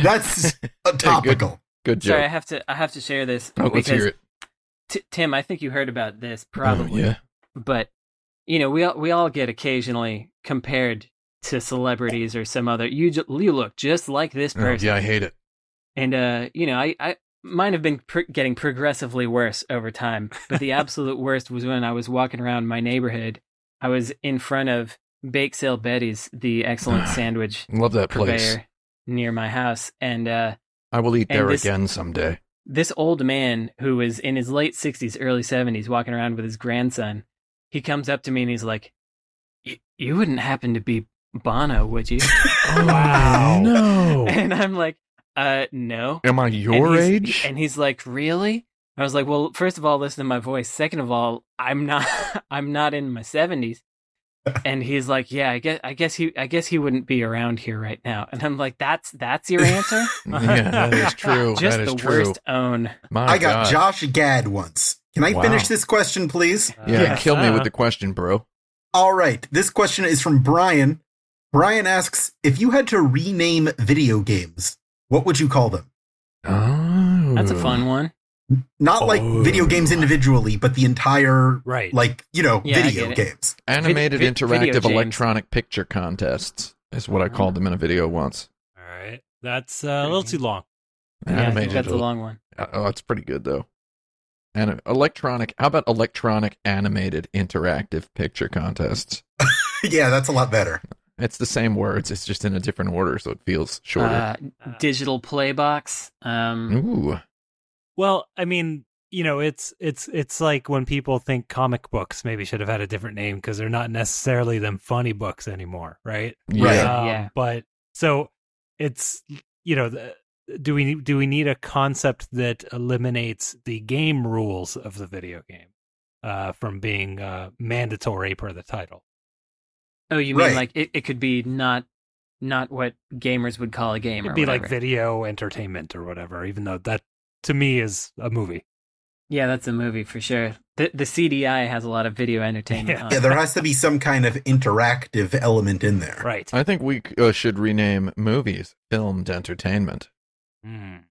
That's a topical. Good joke. sorry, I have to. I have to share this Oh, let's hear it. T- Tim, I think you heard about this Oh, probably. yeah. but you know we all, we all get occasionally compared to celebrities or some other you ju- you look just like this Oh, person yeah, I hate it. and uh you know i i mine have been pr- getting progressively worse over time but the absolute worst was when i was walking around my neighborhood i was in front of bake sale betty's the excellent sandwich Love that place. near my house and uh I will eat there this- again someday. this old man who was in his late 60s, early 70s, walking around with his grandson, he comes up to me and he's like, "Y- You wouldn't happen to be Bono, would you? Wow. No. and I'm like, uh, no. Am I your he's- age? And he's like, really? I was like, well, first of all, listen to my voice. Second of all, I'm not, I'm not in my 70s. And he's like, yeah, I guess, I guess he, I guess he wouldn't be around here right now. And I'm like, that's, that's your answer? yeah, that is true. Just that is the true. worst own. My I got God. Josh Gad once. Can I Wow. finish this question, please? Yeah, Yeah. kill me Uh, with the question, bro. All right. This question is from Brian. Brian asks If you had to rename video games, what would you call them? Oh, That's a fun one. Not like Oh. video games individually, but the entire, Right. like, you know, Yeah, video games. Animated Vid- vid- video interactive games. electronic picture contests is what I called them in a video once. All right. That's uh, a little too long. Yeah, I think Animated that's a long one. Uh, Oh, it's pretty good though. And electronic. How about electronic animated interactive picture contests? yeah, that's a lot better. It's the same words. It's just in a different order, so it feels shorter. Uh, digital playbox. Um, Ooh, Well, I mean, you know, it's it's it's like when people think comic books maybe should have had a different name because they're not necessarily them funny books anymore, right? yeah. Right. Uh, Um, yeah. But so it's you know, the, do we do we need a concept that eliminates the game rules of the video game uh, from being uh, mandatory per the title? oh, you mean Right. like it, it could be not not what gamers would call a game It'd or be whatever. like video entertainment or whatever. Even though that to me is a movie. yeah, that's a movie for sure. The the CDI has a lot of video entertainment. Yeah. on Yeah, there has to be some kind of interactive element in there. Right. I think we uh, should rename movies filmed entertainment. Mm.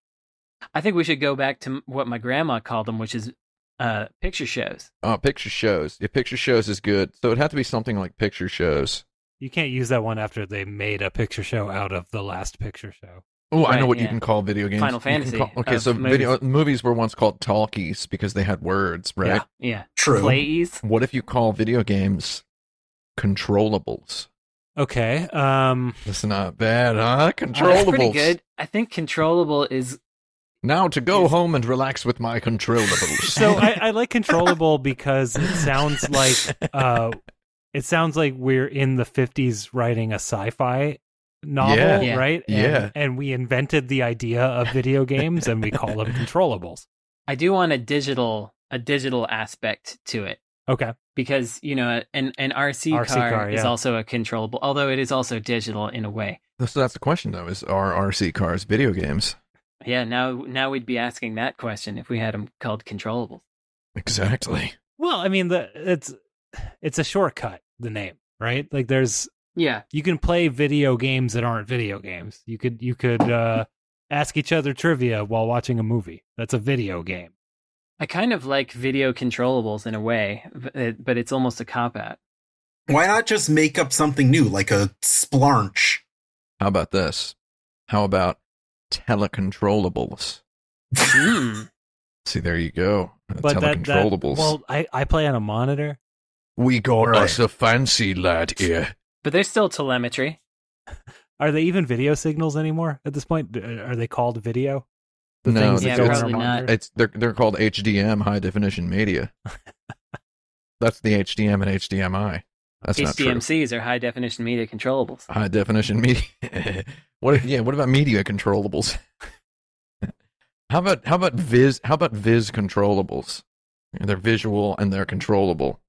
I think we should go back to what my grandma called them, which is uh, picture shows. Oh, picture shows. Yeah, picture shows is good. So it'd have to be something like picture shows. You can't use that one after they made a picture show out of the last picture show. Oh, I know Right, what you can call video games. Final Fantasy call- okay, so movies. video movies were once called talkies because they had words, right? Yeah. Yeah, True. plays. What if you call video games controllables? Okay. Um. That's not bad, huh? That's Controllables. pretty good. I think controllable is Now to go Yes. home and relax with my controllables. So I, I like controllable because it sounds like uh, it sounds like we're in the fifties writing a sci-fi novel, Yeah. Yeah. right? And, Yeah. And we invented the idea of video games and we call them controllables. I do want a digital a digital aspect to it Okay. because you know an an RC, RC car, car, is yeah. also a controllable, although it is also digital in a way. so that's the question, though: is are RC cars video games? Yeah, now now we'd be asking that question if we had them called controllables. Exactly. Well, I mean, the it's it's a shortcut. The name, right? Like, there's Yeah, you can play video games that aren't video games. You could you could uh, ask each other trivia while watching a movie. That's a video game. I kind of like video controllables in a way, but but it's almost a cop out. Why not just make up something new, like a splarch? How about this? How about telecontrollables? Hmm. See, there you go. Uh, But that, that telecontrollables. well, I I play on a monitor. we got Right. us a fancy lad here. But there's still telemetry. Are they even video signals anymore at this point? Uh, are they called video? The No, things Yeah, that probably not. It's they're they're called HDM, high definition media. That's the HDM and HDMI. That's not true. HDMCs are high definition media controllables. High definition media. what? Yeah. What about media controllables? how about how about viz? How about viz controllables? They're visual and they're controllable.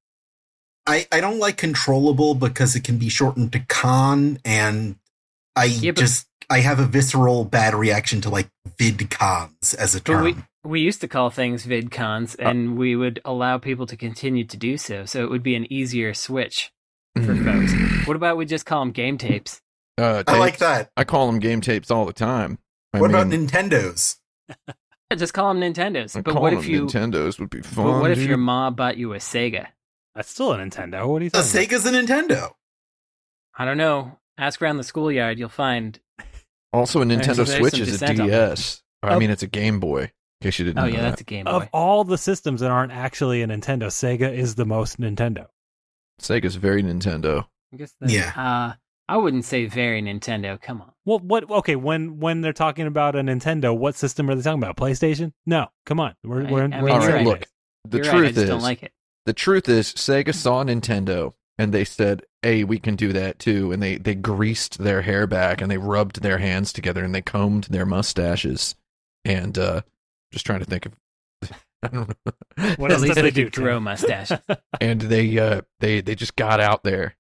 I, I don't like controllable because it can be shortened to con, and I Yeah, but- just I have a visceral bad reaction to like vidcons as a term. we we used to call things VidCons, Uh, and we would allow people to continue to do so. So it would be an easier switch for folks. What about we just call them game tapes? Uh, I like that. I call them game tapes all the time. I what about Nintendos? Just call them Nintendos. I But call what them if you? Nintendos would be fun. But what if your mom bought you a Sega? That's still a Nintendo. What do you A think? Sega's a Nintendo. I don't know. Ask around the schoolyard, you'll find. Also, a Nintendo there's Switch some is a dissent on DS. I Oh. mean, it's a Game Boy. In case you didn't Oh know yeah, that. that's a Game Boy. Of all the systems that aren't actually a Nintendo, Sega is the most Nintendo. Sega's very Nintendo. I guess. That's, Yeah. Uh, I wouldn't say very Nintendo. Come on. Well, what? Okay, when when they're talking about a Nintendo, what system are they talking about? PlayStation? No, come on. We're I- we're, I mean, in All you're right, right. Look. The You're truth right, I just is, don't like it. The truth is, Sega saw Nintendo and they said, "Hey, we can do that too." And they they greased their hair back and they rubbed their hands together and they combed their mustaches. And uh just trying to think of, I don't know. What At else least did they they do? could grow Tim? mustaches. and they uh they they just got out there.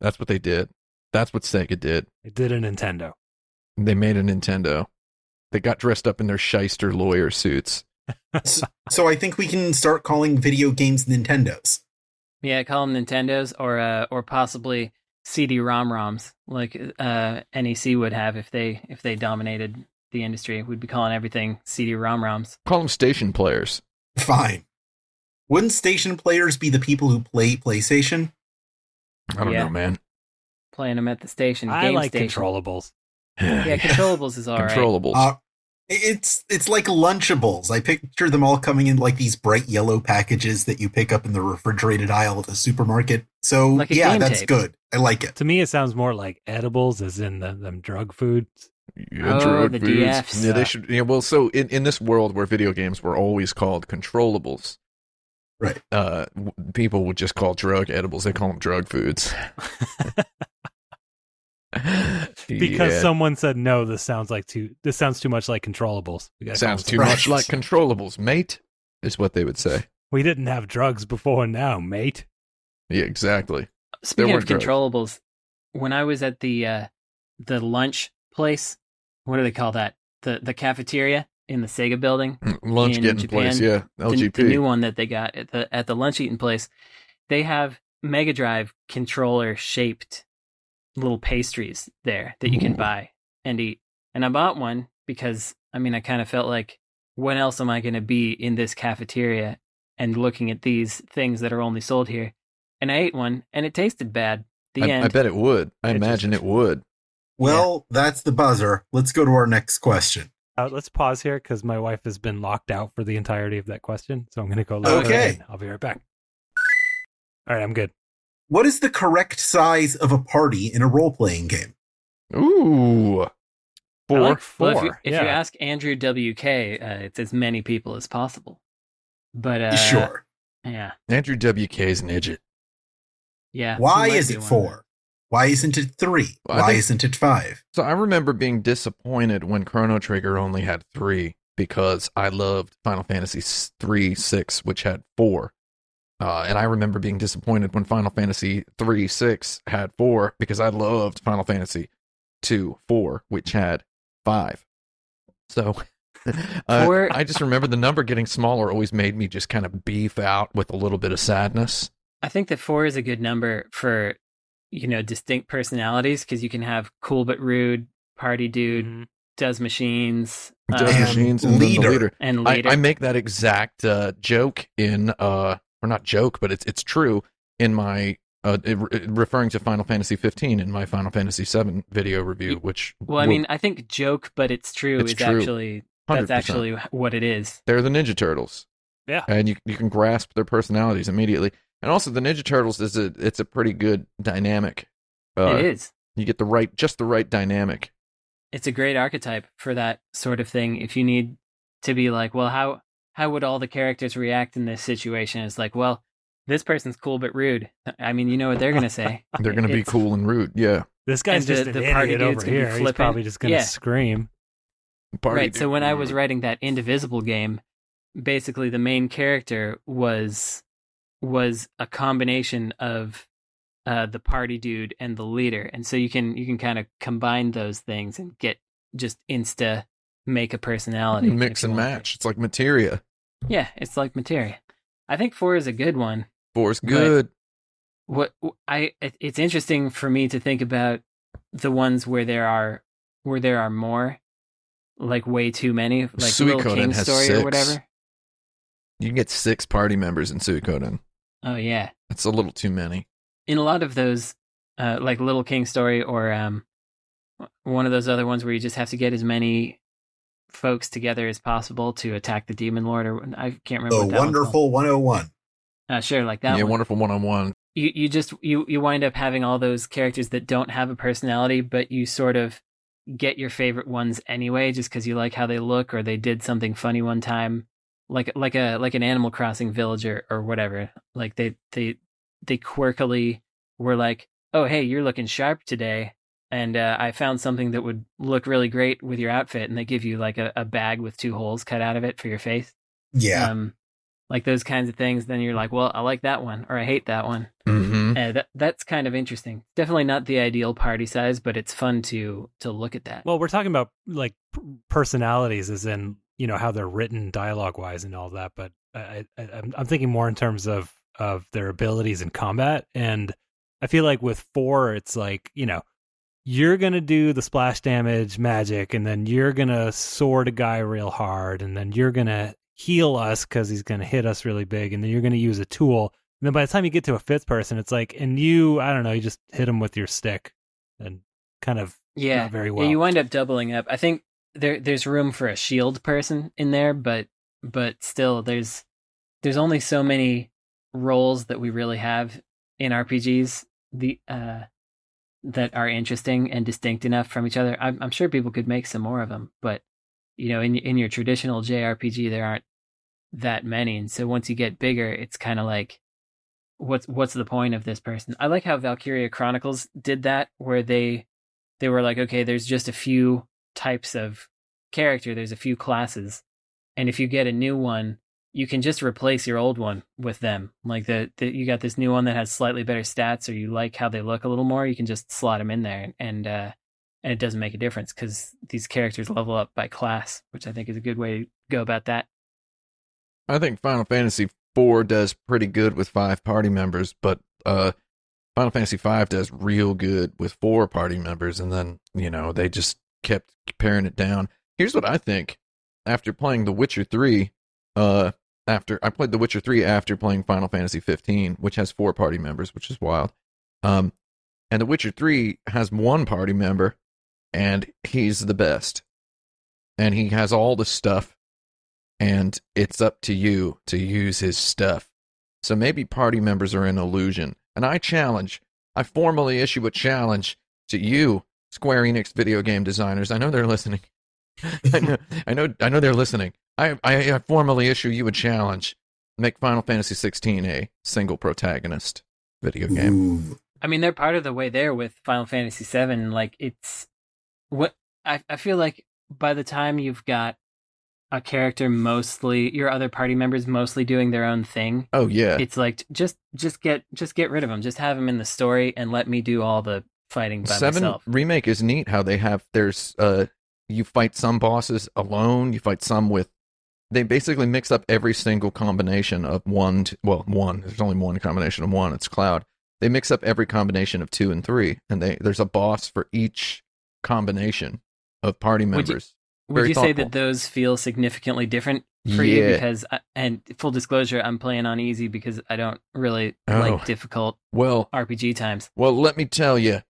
That's what they did. That's what Sega did. They did a Nintendo. They made a Nintendo. They got dressed up in their shyster lawyer suits. So, so I think we can start calling video games Nintendos. Yeah, call them Nintendos or uh, or possibly CD-ROM ROMs like uh, NEC would have if they if they dominated the industry. We'd be calling everything CD-ROM ROMs. Call them station players. Fine. Wouldn't station players be the people who play PlayStation? I don't Yeah. know, man. Playing them at the station. I like station. controllables. Yeah, controllables is all right. Controllables. Uh, it's it's like Lunchables. I picture them all coming in like these bright yellow packages that you pick up in the refrigerated aisle of the supermarket. So Like a yeah, game that's tape. good. I like it. To me, it sounds more like edibles, as in the, them drug foods. Yeah, Oh, drug the foods. DFs. Yeah, they should. Yeah, well, so in, in this world where video games were always called controllables, Right. Uh, people would just call drug edibles. They call them drug foods. Because Yeah, someone said no. This sounds like too. This sounds too much like controllables. Sounds too much like controllables, mate. Is what they would say. We didn't have drugs before now, mate. Yeah, exactly. Speaking were of drugs. controllables, when I was at the uh, the lunch place, what do they call that? The the cafeteria in the Sega building. Lunch In getting place. Yeah, the, LGP. the new one that they got at the at the lunch eating place, they have Mega Drive controller shaped little pastries there that you can buy and eat. And I bought one because I mean I kind of felt like when else am I going to be in this cafeteria and looking at these things that are only sold here? And I ate one and it tasted bad. The I, end. I bet it would. I It just- imagine it would. Well, that's the buzzer. Let's go to our next question. Uh, let's pause here because my wife has been locked out for the entirety of that question. So I'm going to go. look Okay. at. I'll be right back. All right, I'm good. What is the correct size of a party in a role playing game? Ooh, four. like four. Well, if, you, if yeah. you ask Andrew WK, uh, it's as many people as possible. But uh, sure. yeah, Andrew WK is an idiot. yeah. Why is it four? Why isn't it three? Well, Why think- isn't it five? So I remember being disappointed when Chrono Trigger only had three because I loved Final Fantasy s- three, six, which had four. Uh, and I remember being disappointed when Final Fantasy three, six had four because I loved Final Fantasy two, four, which had five. So uh, Four- I just remember the number getting smaller always made me just kind of beef out with a little bit of sadness. I think that four is a good number for you know distinct personalities because you can have cool but rude, party dude, Mhm. does machines, Does And machines and then the leader. leader. and I. I make that exact uh, joke in uh or not joke, but it's it's true in my uh it, it- referring to Final Fantasy 15 in my Final Fantasy 7 video review, which well, I will- mean, I think joke, but it's true It's is true. actually that's 100%. actually what it is. they're the Ninja Turtles, Yeah. and you you can grasp their personalities immediately. And also, the Ninja Turtles is a it's a pretty good dynamic. Uh, it is. You get the right just the right dynamic. It's a great archetype for that sort of thing. If you need to be like, well, how how would all the characters react in this situation? It's like, well, this person's cool but rude. I mean, you know what they're gonna say. They're going to be It's- cool and rude. Yeah, This guy's And the- just an the party idiot over here. He's probably just going to Yeah. scream. Party right. So when I was writing that Indivisible game, basically the main character was was a combination of uh, the party dude and the leader, and so you can you can kind of combine those things and get just insta make a personality. mix and match. It's like materia. Yeah, it's like materia. I think four is a good one. Four's But- good. What I it's interesting for me to think about the ones where there are where there are more, like way too many, like Little Suikoden King has Story six. or whatever. You can get six party members in Suikoden. Oh yeah, That's a little too many. in a lot of those, uh, like Little King Story or um, one of those other ones where you just have to get as many folks together as possible to attack the demon lord, or I can't remember. The what that one's called. Wonderful 101. Uh, sure, like that yeah, one. wonderful one on one. you you just you you wind up having all those characters that don't have a personality, but you sort of get your favorite ones anyway, just because you like how they look or they did something funny one time, like like a like an Animal Crossing villager or whatever. Like they they they quirkily were like, "Oh hey, you're looking sharp today." And uh, I found something that would look really great with your outfit, and they give you like a, a bag with two holes cut out of it for your face. Yeah. Um, like those kinds of things. Then you're like, well, I like that one, or I hate that one. Mm-hmm. Uh, that that's kind of interesting. Definitely not the ideal party size, but it's fun to to look at that. Well, we're talking about like personalities, as in you know how they're written dialogue wise and all that. But I, I, I'm I'm thinking more in terms of of their abilities in combat, and I feel like with four, it's like you know you're gonna do the splash damage magic, and then you're gonna sword a guy real hard, and then you're gonna heal us because he's gonna hit us really big, and then you're gonna use a tool. And then by the time you get to a fifth person, it's like, and you, I don't know, you just hit him with your stick, and kind of yeah, not very yeah, well. you wind up doubling up. I think there there's room for a shield person in there, but but still, there's there's only so many roles that we really have in RPGs. The uh that are interesting and distinct enough from each other. I'm, I'm sure people could make some more of them, but you know, in in your traditional JRPG, there aren't that many, and so once you get bigger, it's kind of like, what's what's the point of this person? I like how Valkyria Chronicles did that, where they they were like, okay, there's just a few types of character, there's a few classes, and if you get a new one, you can just replace your old one with them. Like the, the you got this new one that has slightly better stats, or you like how they look a little more, you can just slot them in there, and uh, and it doesn't make a difference because these characters level up by class, which I think is a good way to go about that. I think Final Fantasy IV does pretty good with five party members, but uh, Final Fantasy V does real good with four party members, and then you know they just kept paring it down. Here's what I think: after playing The Witcher Three, uh, after I played The Witcher Three after playing Final Fantasy 15, which has four party members, which is wild. Um, and The Witcher Three has one party member, and he's the best, and he has all the stuff and it's up to you to use his stuff. So maybe party members are an illusion. And I challenge, I formally issue a challenge to you, Square Enix video game designers. I know they're listening. I know, I know, I know they're listening. I, I, I formally issue you a challenge. Make Final Fantasy 16 a single protagonist video game. Ooh. I mean, they're part of the way there with Final Fantasy VII. Like it's what I I feel like by the time you've got a character mostly your other party members mostly doing their own thing, Oh yeah, it's like just just get just get rid of them. Just have them in the story and let me do all the fighting by Seven myself. remake is neat. How they have there's uh you fight some bosses alone, you fight some with. They basically mix up every single combination of one. To, well, one. There's only one combination of one. It's Cloud. They mix up every combination of two and three, and they there's a boss for each combination of party Would you- members. Would you say that those feel significantly different for you? Because I, and full disclosure, I'm playing on easy because I don't really Oh. like difficult Well, RPG times. Well, let me tell you,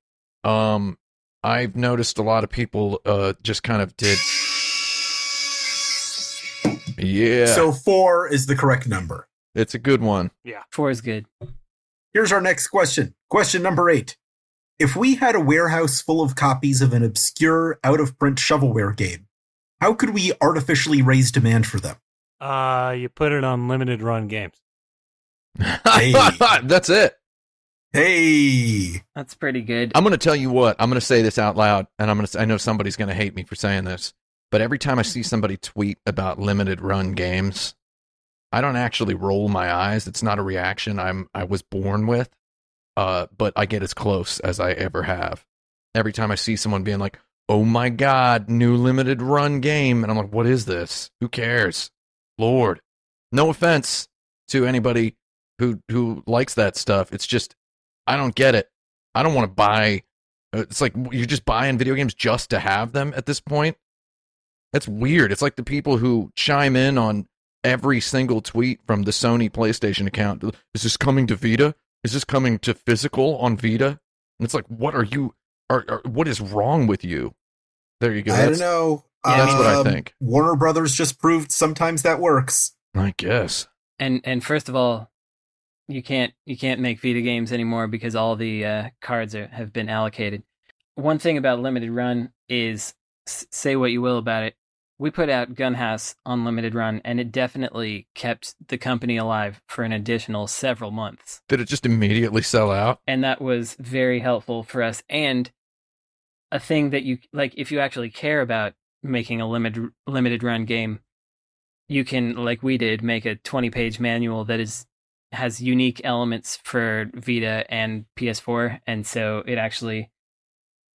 um, I've noticed a lot of people uh just kind of did. Yeah, So four is the correct number. it's a good one. Yeah. Four is good. Here's our next question. Question number eight. If we had a warehouse full of copies of an obscure, out of print shovelware game, how could we artificially raise demand for them? Uh, you put it on limited run games. Hey. That's it. Hey! That's pretty good. I'm gonna tell you what. I'm gonna say this out loud, and I'm gonna. I know somebody's gonna hate me for saying this, but every time I see somebody tweet about limited run games, I don't actually roll my eyes. It's not a reaction I'm I was born with, uh, but I get as close as I ever have. Every time I see someone being like, "Oh my god, new limited run game," and I'm like, "What is this? Who cares?" Lord, no offense to anybody who who likes that stuff. It's just I don't get it. I don't want to buy. uh, It's like you're just buying video games just to have them at this point. That's weird. It's like the people who chime in on every single tweet from the Sony PlayStation account. Is this coming to Vita? Is this coming to physical on Vita? And it's like, what are you? Are, are what is wrong with you? There you go. I don't know. Yeah, that's what I Um, think. Warner Brothers just proved sometimes that works. I guess. And and first of all, you can't you can't make Vita games anymore because all the uh, cards are, have been allocated. One thing about limited run is say what you will about it. We put out Gunhouse on limited run, and it definitely kept the company alive for an additional several months, Did it just immediately sell out? and that was very helpful for us. And a thing that you like, if you actually care about making a limited limited run game, you can, like we did, make a twenty page manual that is has unique elements for Vita and PS4, and so it actually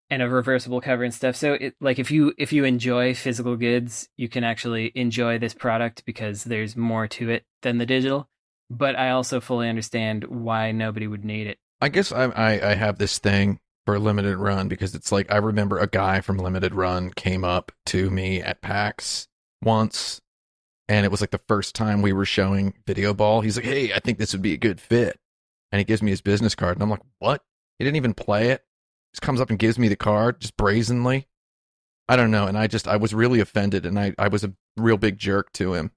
and a reversible cover and stuff. So it like if you if you enjoy physical goods, you can actually enjoy this product because there's more to it than the digital. But I also fully understand why nobody would need it. I guess I, I I have this thing for limited run because it's like I remember a guy from limited run came up to me at PAX once, and it was like the first time we were showing Videoball. He's like, "Hey, I think this would be a good fit," and he gives me his business card, and I'm like, "What? He didn't even play it. Just comes up and gives me the card just brazenly." I don't know, and I just I was really offended, and I I was a real big jerk to him.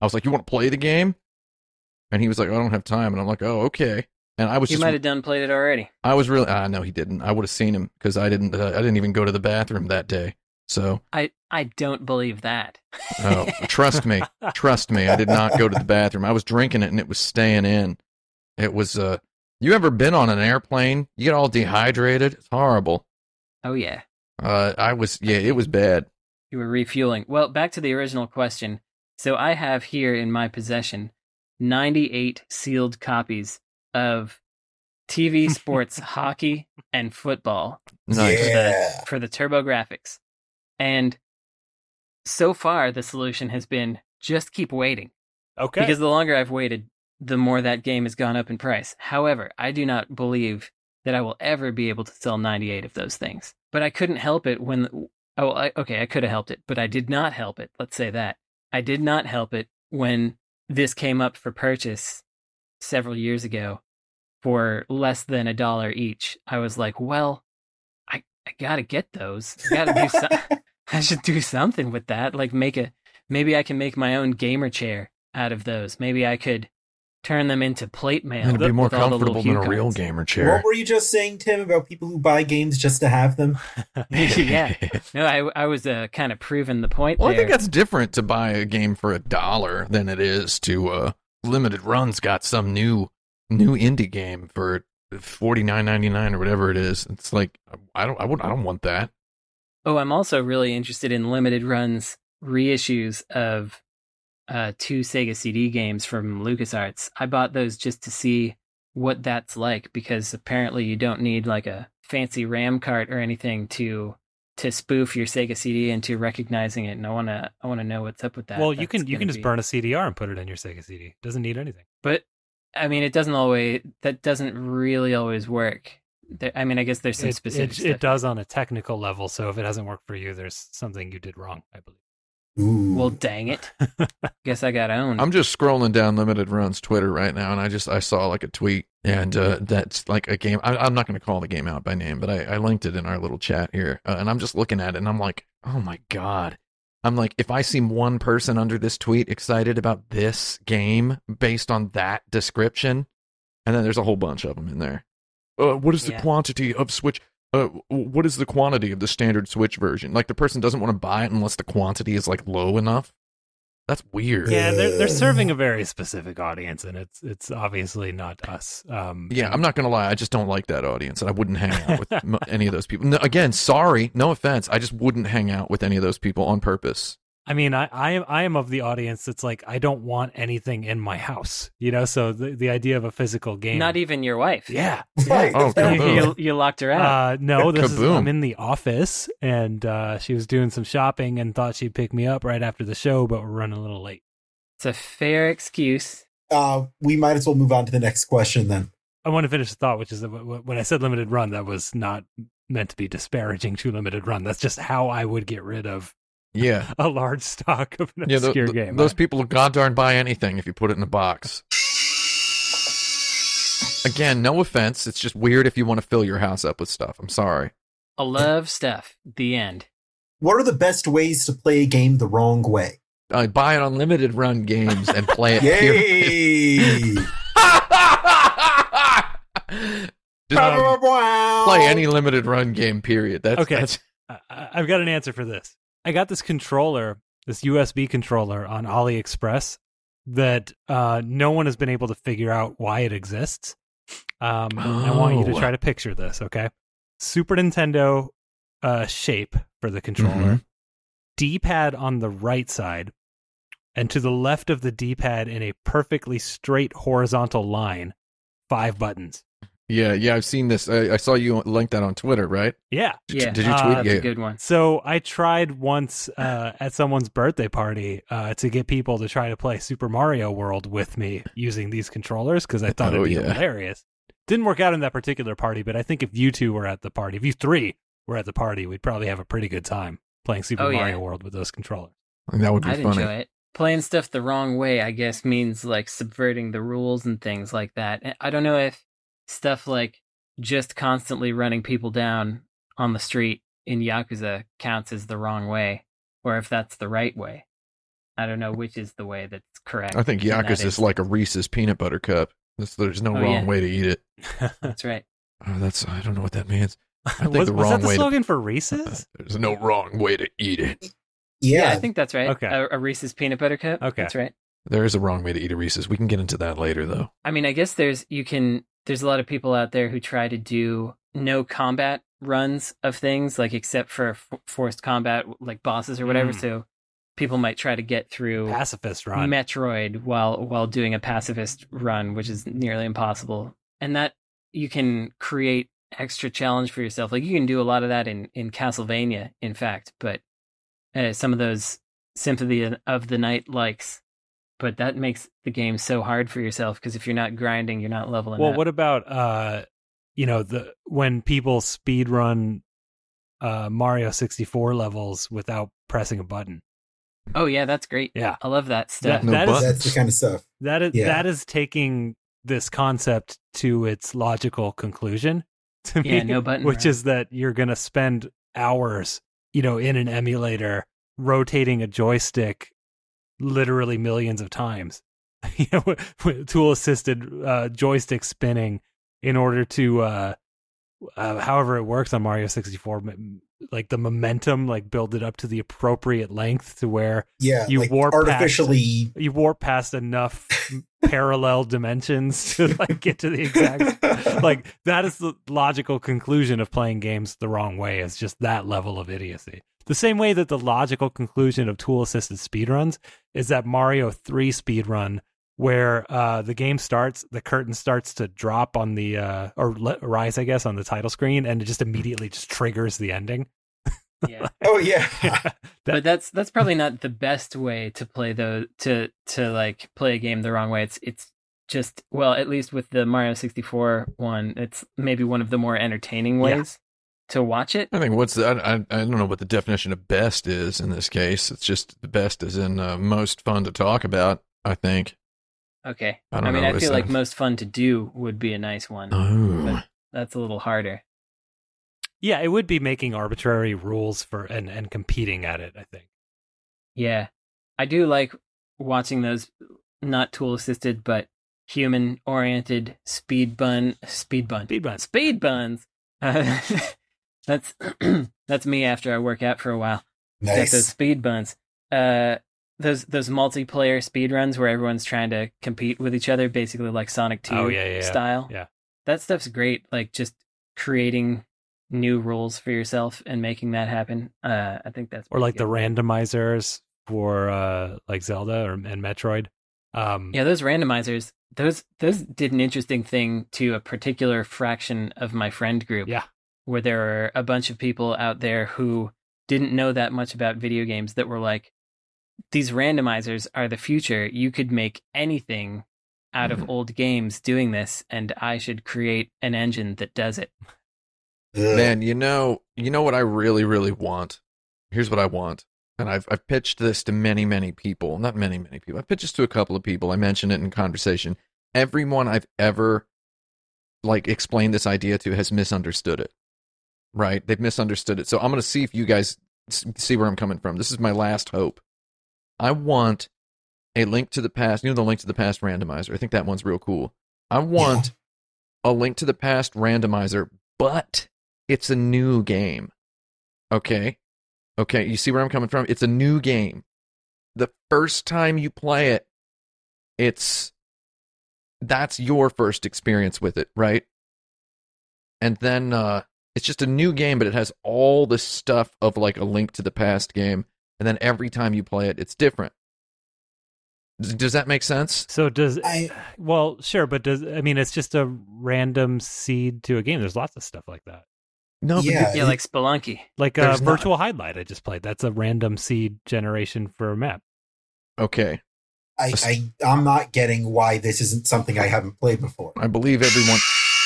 I was like, "You want to play the game?" And he was like, "I don't have time," and I'm like, "Oh, okay." And I was You just might have done played it already. I was really. Ah, no, he didn't. I would have seen him because I didn't. Uh, I didn't even go to the bathroom that day. So, I I don't believe that. oh, trust me, trust me. I did not go to the bathroom. I was drinking it and it was staying in. It was. Uh, you ever been on an airplane? You get all dehydrated. It's horrible. oh yeah. Uh, I was. Yeah, it was bad. You were refueling. Well, back to the original question. So I have here in my possession 98 sealed copies of TV sports hockey and football Nice. for the for the TurboGrafx. And so far the solution has been just keep waiting. Okay. Because the longer I've waited, the more that game has gone up in price. However, I do not believe that I will ever be able to sell 98 of those things. But I couldn't help it when. Oh, I, okay, I could have helped it, but I did not help it. Let's say that. I did not help it when this came up for purchase several years ago for less than a dollar each. I was like, well, I, I gotta get those. I gotta do some, I should do something with that. Like make a, maybe I can make my own gamer chair out of those. Maybe I could turn them into plate mail. It'd be more with all the little comfortable than a real gamer chair. What were you just saying, Tim, about people who buy games just to have them? yeah. No, I, I was uh, kind of proving the point Well, I think that's different to buy a game for a dollar than it is to uh limited runs got some new new indie game for forty nine ninety nine or whatever it is. It's like I don't I would I don't want that. Oh, I'm also really interested in limited runs reissues of uh, two Sega CD games from LucasArts. I bought those just to see what that's like because apparently you don't need like a fancy RAM cart or anything to to spoof your Sega CD into recognizing it. And I wanna I wanna know what's up with that. well, you That's can you can just be- burn a CDR and put it in your Sega CD. Doesn't need anything. but I mean, it doesn't always. That doesn't really always work. There, I mean, I guess there's some It, specific. it, it does on a technical level. So if it hasn't worked for you, there's something you did wrong. I believe. Ooh. Well, dang it! guess I got owned. I'm just scrolling down Limited Runs Twitter right now, and I just I saw like a tweet, and uh, that's like a game. I, I'm not going to call the game out by name, but I, I linked it in our little chat here, uh, and I'm just looking at it, and I'm like, oh my god. I'm like, if I see one person under this tweet excited about this game based on that description, and then there's a whole bunch of them in there. Uh, what is the Yeah. quantity of Switch? Uh, what is the quantity of the standard Switch version? Like the person doesn't want to buy it unless the quantity is like low enough. That's weird. Yeah, they're they're serving a very specific audience, and it's it's obviously not us. Um, Yeah, I'm not gonna lie. I just don't like that audience, and I wouldn't hang out with any of those people. No, again, sorry, no offense. I just wouldn't hang out with any of those people on purpose. I mean, I, I am I am of the audience that's like I don't want anything in my house, you know. So the the idea of a physical game, Not even your wife. yeah, Right. Oh, You, kaboom. you, you locked her out. Uh, no, this is I'm in the office, and uh, she was doing some shopping and thought she'd pick me up right after the show, but we're running a little late. it's a fair excuse. Uh, we might as well move on to the next question then. I want to finish the thought, which is that w- w- when I said limited run, that was not meant to be disparaging to limited run. That's just how I would get rid of Yeah, a large stock of an yeah. tho- obscure th- game. those people will god darn buy anything if you put it in a box. Again, no offense. It's just weird if you want to fill your house up with stuff. I'm sorry. I love stuff. The end. What are the best ways to play a game the wrong way? I buy it on limited run games and play it. Yay! Just Um, play any limited run game. Period. That's Okay. That's, I- I- I've got an answer for this. I got this controller, this USB controller on AliExpress that uh, no one has been able to figure out why it exists. Um, I want you to Oh. try to picture this, okay? Super Nintendo uh, shape for the controller, Mhm. D pad on the right side, and to the left of the D pad in a perfectly straight horizontal line, five buttons. Yeah, yeah. I've seen this. I, I saw you link that on Twitter, right? Yeah. Did, Yeah. did you Uh, tweet? That's yeah. a good one. So I tried once uh, at someone's birthday party uh, to get people to try to play Super Mario World with me using these controllers because I thought Oh, it'd be yeah. hilarious. Didn't work out in that particular party, but I think if you two were at the party, if you three were at the party, we'd probably have a pretty good time playing Super Oh, yeah. Mario World with those controllers. And that would be I'd funny. enjoy it. Playing stuff the wrong way, I guess, means like subverting the rules and things like that. I don't know if stuff like just constantly running people down on the street in Yakuza counts as the wrong way, or if that's the right way. I don't know which is the way that's correct. I think Yakuza is instance. like a Reese's peanut butter cup. There's, there's no Oh, wrong yeah. way to eat it. That's right. Oh, that's I don't know what that means. think was, the was that the way to- slogan for Reese's? There's no wrong way to eat it. Yeah, Yeah, I think that's right. Okay. A, a Reese's peanut butter cup. Okay. That's right. There is a wrong way to eat a Reese's. We can get into that later, though. I mean, I guess there's you can there's a lot of people out there who try to do no combat runs of things like except for f- forced combat like bosses or whatever. Mm. So people might try to get through Pacifist run. Metroid while while doing a pacifist run, which is nearly impossible. And that you can create extra challenge for yourself. Like you can do a lot of that in in Castlevania, in fact, but uh, some of those Symphony of the Night likes. But that makes the game so hard for yourself because if you're not grinding, you're not leveling well, up. what about uh, you know, the when people speed run uh, Mario 64 levels without pressing a button? Oh yeah, that's great. Yeah. I love that stuff. That- No that is- that's the kind of stuff. That is Yeah. that is taking this concept to its logical conclusion to me, Yeah, no button which run. is that you're going to spend hours, you know, in an emulator rotating a joystick literally millions of times. you know, with, tool assisted uh, joystick spinning in order to uh, uh however it works on Mario 64 m- like the momentum like build it up to the appropriate length to where Yeah, You like warp past- artificially. you warp past enough parallel dimensions to like get to the exact like that is the logical conclusion of playing games the wrong way is just that level of idiocy the same way that the logical conclusion of tool assisted speedruns is that mario 3 speedrun where uh, the game starts the curtain starts to drop on the uh, or le- rise i guess on the title screen and it just immediately just triggers the ending yeah. Oh yeah, but that's that's probably not the best way to play those to to like play a game the wrong way. It's it's just well, at least with the Mario 64 one, it's maybe one of the more entertaining Yeah. ways to watch it. I think what's the, I, I I don't know what the definition of best is in this case. It's just the best is in uh, most fun to talk about. I think. Okay. I don't mean, know, I feel like most fun to do would be a nice one. Oh, that's a little harder. yeah it would be making arbitrary rules for and and competing at it i think Yeah. I do like watching those not tool assisted but human oriented speed bun speed bun speed buns speed buns. Uh, that's that's me after I work out for a while. Got those nice. speed buns. Uh, those those multiplayer speed runs where everyone's trying to compete with each other, basically like Sonic Two Oh, yeah, yeah, style. Yeah. that stuff's great. Like just creating new rules for yourself and making that happen. Uh, I think that's or like the randomizers for uh like Zelda or and Metroid. Um yeah those randomizers. Those those did an interesting thing to a particular fraction of my friend group. Yeah. where there are a bunch of people out there who didn't know that much about video games that were like, these randomizers are the future. You could make anything out of Mhm. old games doing this, and I should create an engine that does it. Man, you know, you know what I really, really want. Here's what I want, and I've I've pitched this to many, many people. Not many, many people. I pitched this to a couple of people. I mentioned it in conversation. Everyone I've ever like explained this idea to has misunderstood it. Right? They've misunderstood it. So I'm going to see if you guys see where I'm coming from. This is my last hope. I want a link to the past. You know the link to the past randomizer. I think that one's real cool. I want a Link to the Past randomizer, but it's a new game. Okay? Okay, you see where I'm coming from? It's a new game. The first time you play it, it's that's your first experience with it, right? And then uh it's just a new game, but it has all the stuff of like a Link to the Past game, and then every time you play it, it's different. Does, does that make sense? So does I well, sure, but does I mean it's just a random seed to a game. There's lots of stuff like that. No, but Yeah. Yeah, like Spelunky. Like uh, There's not- Virtual Hydlide I just played. That's a random seed generation for a map. okay. I, I I'm not getting why this isn't something I haven't played before. I believe everyone.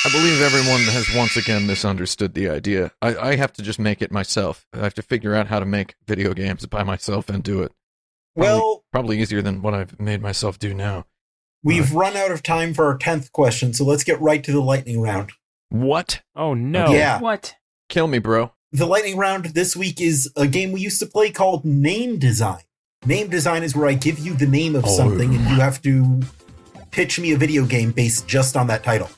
I believe everyone has once again misunderstood the idea. I, I have to just make it myself. I have to figure out how to make video games by myself and do it. Well, Probably easier than what I've made myself do now. we've run out of time for our tenth question, so let's get right to the lightning round. What? Oh no. Yeah. What? Kill me, bro. The lightning round this week is a game we used to play called Name Design. Name Design is where I give you the name of Oh. something and you have to pitch me a video game based just on that title.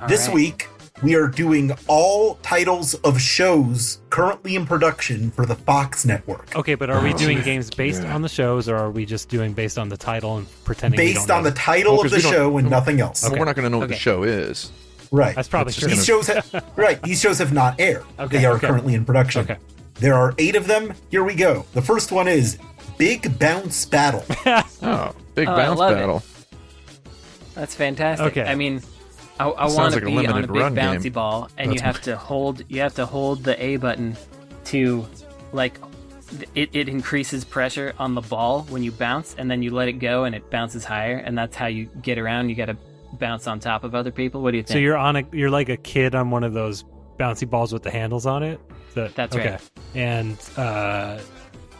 All this right. week, we are doing all titles of shows currently in production for the Fox network. Okay, but are we Oh, doing games based God. on the shows or are we just doing based on the title and pretending we Based don't on know? the title Well, of 'cause the show and nothing else. Okay. We're not going to know what the show is. Right. That's probably It's true. just These shows have, right, these shows have not aired. Okay, they are okay. currently in production. Okay. There are eight of them. Here we go. The first one is Big Bounce Battle. Oh, big Oh, bounce love it. battle. That's fantastic. Okay. I mean, I, I Sounds want like to a be on a big run bouncy game. ball, and you That's have to hold. You have to hold the A button to, like, it, it increases pressure on the ball when you bounce, and then you let it go, and it bounces higher, and that's how you get around. You got to bounce on top of other people. What do you think? So you're on a you're like a kid on one of those bouncy balls with the handles on it. That- That's okay. right. And uh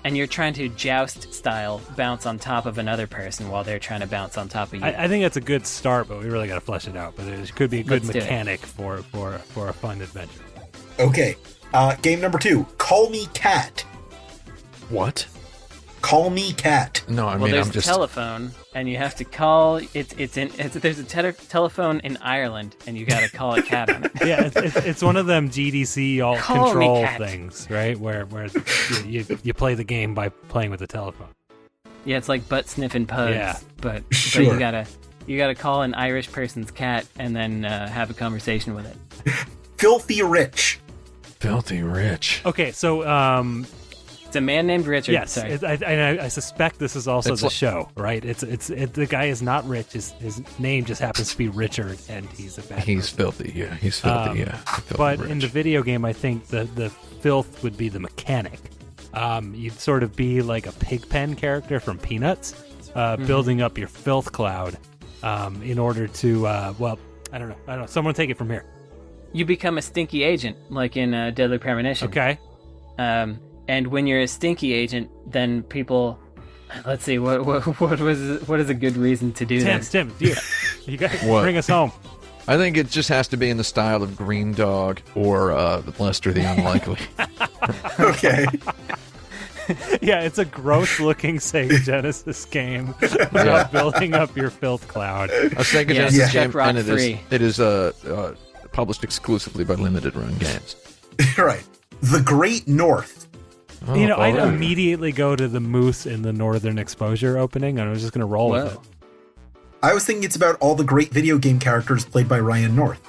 and you're trying to joust style bounce on top of another person while they're trying to bounce on top of you. I, I think that's a good start, but we really got to flesh it out. But there could be a good Let's mechanic for for for a fun adventure. Okay. Uh, game number two Call Me Cat. What? Call Me Cat. No, I well, mean there's I'm just. a telephone, and you have to call. It's it's in. It's, there's a tele- telephone in Ireland, and you got to call a cat on it. Yeah, it's, it's, it's one of them GDC alt Call control things, right? Where where you, you you play the game by playing with the telephone. Yeah, it's like butt sniffing pugs. Yeah. but but Sure. you gotta you gotta call an Irish person's cat and then uh, have a conversation with it. Filthy Rich. filthy rich. Okay, so um, It's a man named Richard. yes, Sorry. it, I, I, I suspect this is also It's the like- show, right? It's it's it, the guy is not rich. His his name just happens to be Richard, and he's a bad. He's filthy. Yeah, he's filthy. Um, yeah, filthy but rich. in the video game, I think the the filth would be the mechanic. Um, you'd sort of be like a pigpen character from Peanuts, uh, Mm-hmm. building up your filth cloud um, in order to uh, well, I don't know, I don't know. Someone take it from here. you become a stinky agent, like in uh, Deadly Premonition. Okay. Um, and when you're a stinky agent, then people. Let's see what what what was what is a good reason to do Tim, this? Tim, you, you guys What? bring us home. I think it just has to be in the style of Green Dog or uh, Lester the Unlikely. Okay. yeah, it's a gross looking Sega Genesis game about Yeah. building up your filth cloud. A Sega Yeah, Genesis Chuck game, Rock and it is 3. it is uh, uh, published exclusively by Limited Run Games. right. The Great North. Oh, you know, I'd immediately go to the moose in the Northern Exposure opening, and I was just going to roll with it. I was thinking it's about all the great video game characters played by Ryan North.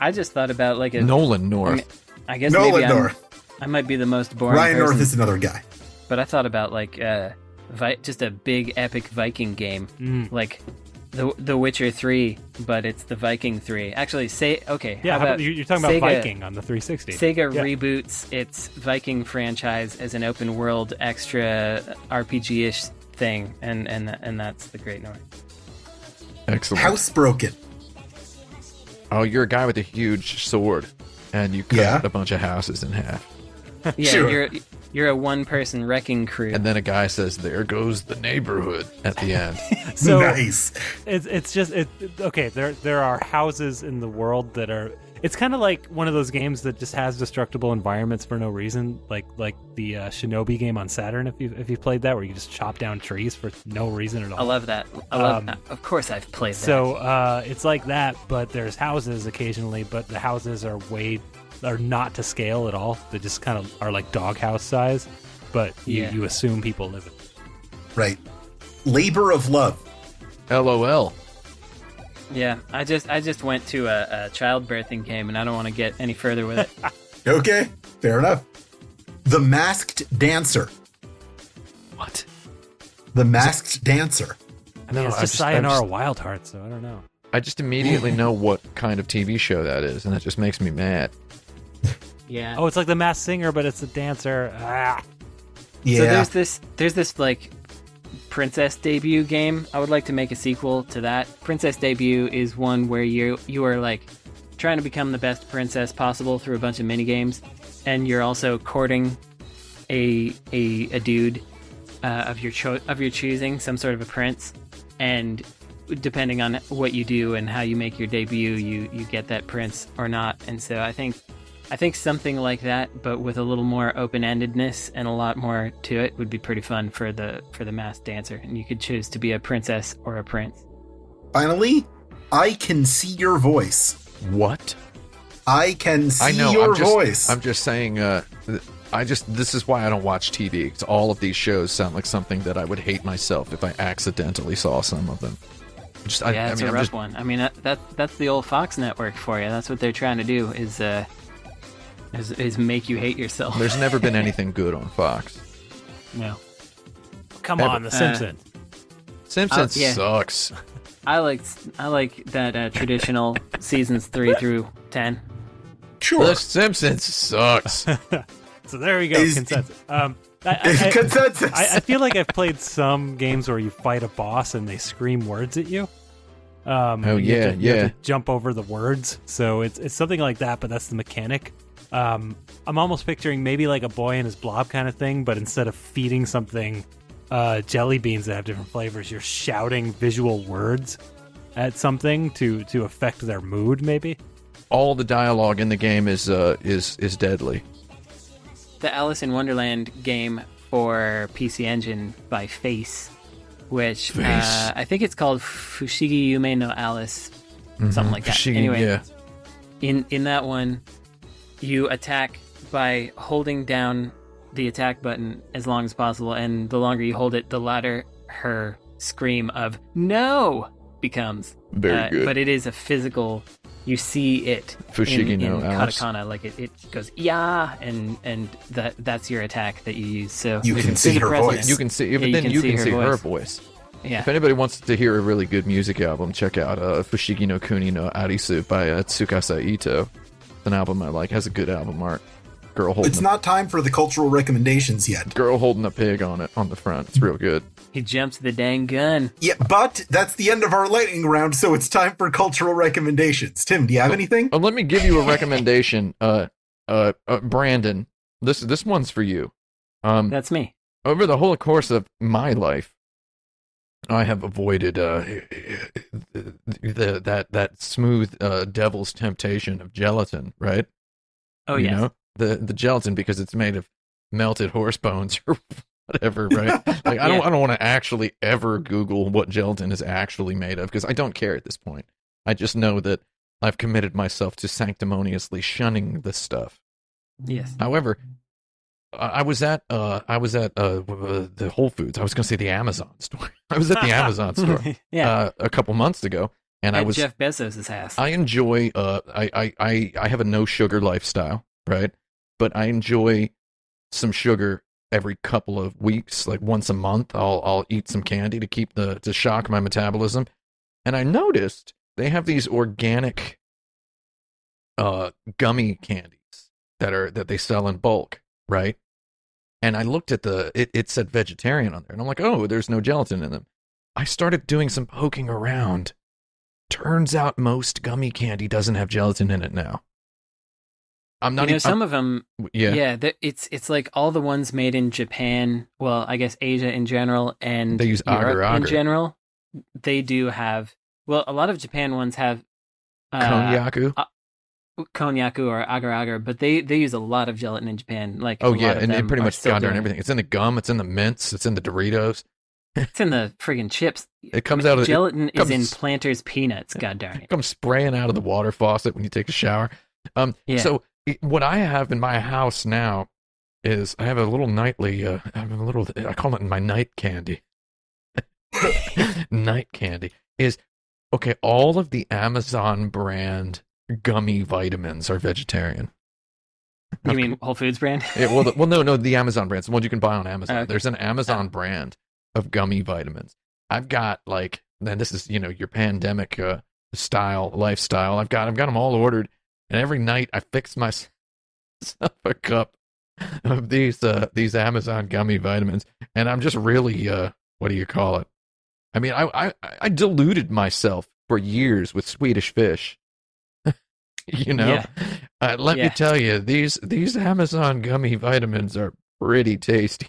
I just thought about like a. Nolan North. I guess Nolan maybe I'm, North. I might be the most boring Ryan person, North is another guy. but I thought about like uh, vi- just a big epic Viking game, Mm. like the The Witcher Three, but it's the Viking Three. Actually, say okay. Yeah, how how- about you- you're talking about Sega- Viking on the 360. Sega Yeah. reboots its Viking franchise as an open world extra RPG ish thing, and and and that's the Great North. Excellent. Housebroken. Oh, you're a guy with a huge sword, and you cut Yeah. a bunch of houses in half. Yeah, Sure. you're you're a one person wrecking crew. And then a guy says, "There goes the neighborhood." At the end, So nice. it's it's just it, okay. There there are houses in the world that are. It's kind of like one of those games that just has destructible environments for no reason, like like the uh, Shinobi game on Saturn. If you if you played that, where you just chop down trees for no reason at all. I love that. I love Um, that. Of course, I've played that. So uh, it's like that, but there's houses occasionally, but the houses are way are not to scale at all. They just kind of are like doghouse size, but you, Yeah. you assume people live in. Right. Labor of love. LOL. yeah, I just I just went to a, a childbirthing game, and I don't want to get any further with it. Okay, fair enough. The Masked Dancer. What? The Masked Dancer. I mean, No, it's I just just- I Sayonara just- Wild Heart, so I don't know. I just immediately know what kind of TV show that is, and it just makes me mad. Yeah. Oh, it's like the Masked Singer, but it's a dancer. Ah. Yeah. So there's this there's this like princess debut game. I would like to make a sequel to that. Princess debut is one where you you are like trying to become the best princess possible through a bunch of mini games, and you're also courting a a, a dude uh, of your cho- of your choosing, some sort of a prince, and depending on what you do and how you make your debut, you you get that prince or not. And so I think I think something like that, but with a little more open endedness and a lot more to it, would be pretty fun for the for the masked dancer. And you could choose to be a princess or a prince. Finally, I can see your voice. What? I can see I know. your I'm just, voice. I'm just saying. Uh, I just. This is why I don't watch TV. 'cause all of these shows sound like something that I would hate myself if I accidentally saw some of them. Just. Yeah, I it's mean, a I'm rough just. one. I mean, that, that that's the old Fox network for you. That's what they're trying to do is uh is, is make you hate yourself. There's never been anything good on Fox. no. Come Ever. on, The Uh, Simpsons. Simpsons yeah. sucks. I like I like that uh, traditional seasons three through ten. sure. The Simpsons sucks. so there we go. Is- consensus. Um, I, I, I, Consensus. I, I feel like I've played some games where you fight a boss and they scream words at you. Um, Oh, you have yeah, you have yeah. to jump over the words, so it's it's something like that, but that's the mechanic. Um, I'm almost picturing maybe like a boy and his blob kind of thing, but instead of feeding something uh, jelly beans that have different flavors, you're shouting visual words at something to to affect their mood. Maybe. all the dialogue in the game is uh is is deadly. the Alice in Wonderland game for PC Engine by Face, which Face. Uh, I think it's called Fushigi Yume no Alice, something like that. Fushigi, anyway, yeah. in in that one, you attack by holding down the attack button as long as possible, and the longer you hold it, the louder her scream of "No" becomes. Very Uh, good. But it is a physical. You see it Fushigi in, no in Alice. katakana, like it, it goes yeah, and and that that's your attack that you use. So You can see there's a her precedent. voice. You can see, Yeah, but you then can you see can her see her voice. voice. Yeah, If anybody wants to hear a really good music album, check out uh, Fushigi no Kuni no Arisu by uh, Tsukasa Ito. It's an album I like. Has a good album art. Girl holding it's a, not time for the cultural recommendations yet. girl holding a pig on it on the front. It's real good. he jumps the dang gun. Yeah, but that's the end of our lightning round, so it's time for cultural recommendations. Tim, do you have anything? Uh, let me give you a recommendation, uh, uh, uh, Brandon. This this one's for you. Um, That's me. over the whole course of my life, I have avoided uh, the, that that smooth uh, devil's temptation of gelatin, right? Oh you know the the gelatin because it's made of melted horse bones or whatever, right? Like I don't Yeah. I don't want to actually ever Google what gelatin is actually made of because I don't care at this point. I just know that I've committed myself to sanctimoniously shunning this stuff. Yes. However, I was at uh I was at uh the Whole Foods. I was going to say the Amazon store. I was at the Amazon store yeah. uh, a couple months ago, and I was Jeff Bezos' house. I enjoy uh I, I I I have a no sugar lifestyle, right? But I enjoy some sugar every couple of weeks, like once a month. I'll I'll eat some candy to keep the to shock my metabolism. And I noticed they have these organic uh gummy candies that are that they sell in bulk, right? And I looked at the it, it said vegetarian on there, and I'm like, oh, there's no gelatin in them. I started doing some poking around Turns out most gummy candy doesn't have gelatin in it now. I'm not you know, even. some of them, yeah, yeah, the- it's it's like all the ones made in Japan. Well, I guess Asia in general, and They use Europe agar in general. They do have. Well, a lot of Japan ones have. Uh, konnyaku. Konyaku or agar agar, but they they use a lot of gelatin in Japan. Like Oh yeah, and it pretty much gone down doing it. everything. It's in the gum, it's in the mints, it's in the Doritos. It's in the friggin' chips. It comes out of it Gelatin is in Planters peanuts. God darn it. comes spraying out of the water faucet when you take a shower. Um, Yeah. so it- what I have in my house now is I have a little nightly. Uh, I have a little. I call it my night candy. night candy is okay. All of the Amazon brand gummy vitamins are vegetarian. You mean Whole Foods brand? Yeah, well, the, well, no, no, the Amazon brands, the ones you can buy on Amazon. Oh, okay. There's an Amazon brand of gummy vitamins. I've got like, and this is you know your pandemic uh, style lifestyle. I've got I've got them all ordered, and every night I fix myself a cup of these uh, these Amazon gummy vitamins, and I'm just really uh, what do you call it? I mean, I I, I deluded myself for years with Swedish fish. you know, Yeah. uh, let me tell you, these these Amazon gummy vitamins are pretty tasty.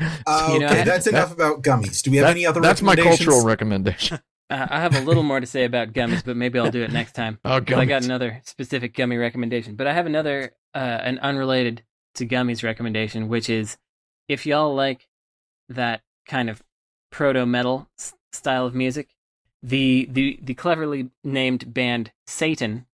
Uh, You know, okay, I- that's enough about gummies. Do we have That- any other that's my cultural recommendation. Uh, I have a little more to say about gummies, but maybe I'll do it next time. Oh, 'Cause I got another specific gummy recommendation, but I have another, uh, an unrelated to gummies recommendation, which is if y'all like that kind of proto metal s- style of music, the, the the cleverly named band Satan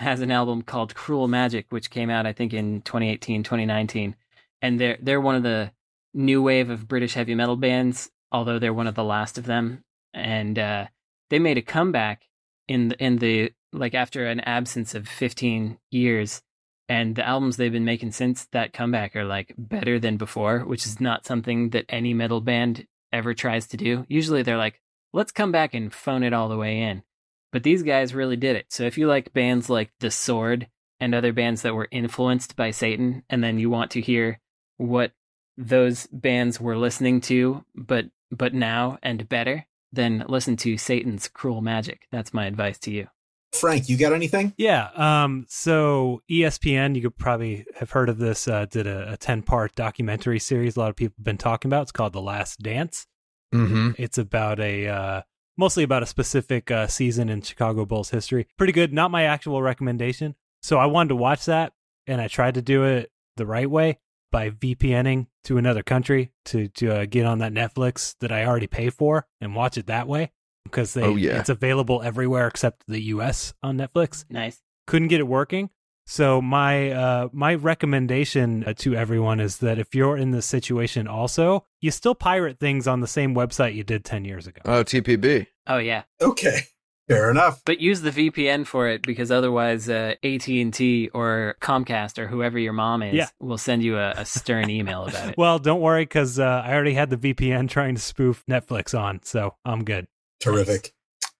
has an album called Cruel Magic, which came out I think in 2018, 2019, and they're they're one of the new wave of British heavy metal bands, although they're one of the last of them, and uh, they made a comeback in the, in the like after an absence of 15 years. And the albums they've been making since that comeback are like better than before which is not something that any metal band ever tries to do. Usually they're like let's come back and phone it all the way in but these guys really did it so if you like bands like the sword and other bands that were influenced by satan and then you want to hear what those bands were listening to but but now and better then listen to satan's cruel magic that's my advice to you Frank, you got anything? Yeah. Um. So ESPN, you could probably have heard of this. Uh, did a, a ten part documentary series. A lot of people have been talking about. It's called The Last Dance. Mm-hmm. It's about a uh, mostly about a specific uh, season in Chicago Bulls history. Pretty good. Not my actual recommendation. So I wanted to watch that, and I tried to do it the right way by VPNing to another country to to uh, get on that Netflix that I already pay for and watch it that way because they Oh, yeah. it's available everywhere except the U.S. on Netflix nice couldn't get it working. So my uh my recommendation uh, to everyone is that if you're in this situation also, you still pirate things on the same website you did 10 years ago. Oh, TPB. Oh yeah Okay, fair enough. But use the VPN for it because otherwise, uh, AT and T or Comcast or whoever your mom is Yeah. will send you a, a stern email about it. Well, don't worry cuz uh, I already had the VPN trying to spoof Netflix on, so I'm good. Terrific.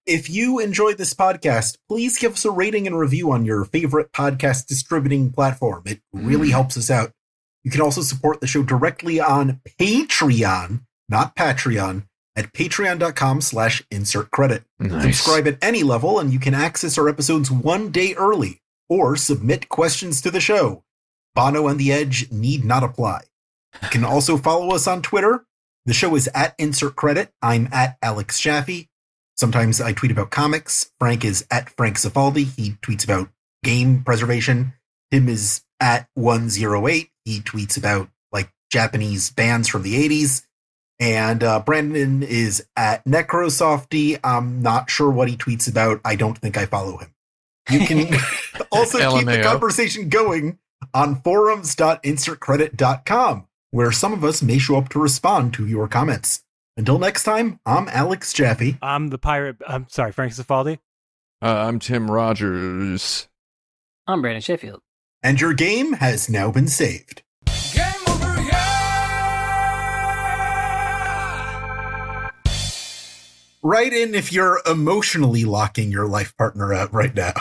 If you enjoyed this podcast, please give us a rating and review on your favorite podcast distributing platform. It really Mm. helps us out. You can also support the show directly on Patreon, not Patreon, at patreon.com slash insert credit. Nice. Subscribe at any level and you can access our episodes one day early or submit questions to the show. Bono and the Edge need not apply. You can also follow us on Twitter. The show is at insert credit. I'm at Alex Jaffe. Sometimes I tweet about comics. Frank is at Frank Cifaldi. He tweets about game preservation. Tim is at 108. He tweets about like Japanese bands from the 80s. And uh, Brandon is at Necrosofty. I'm not sure what he tweets about. I don't think I follow him. You can also keep the conversation going on forums.insertcredit.com, where some of us may show up to respond to your comments. Until next time, I'm Alex Jaffe. I'm the pirate I'm sorry, Frank Cifaldi. Uh, I'm Tim Rogers. I'm Brandon Sheffield. and your game has now been saved. Write in if you're emotionally locking your life partner up right now.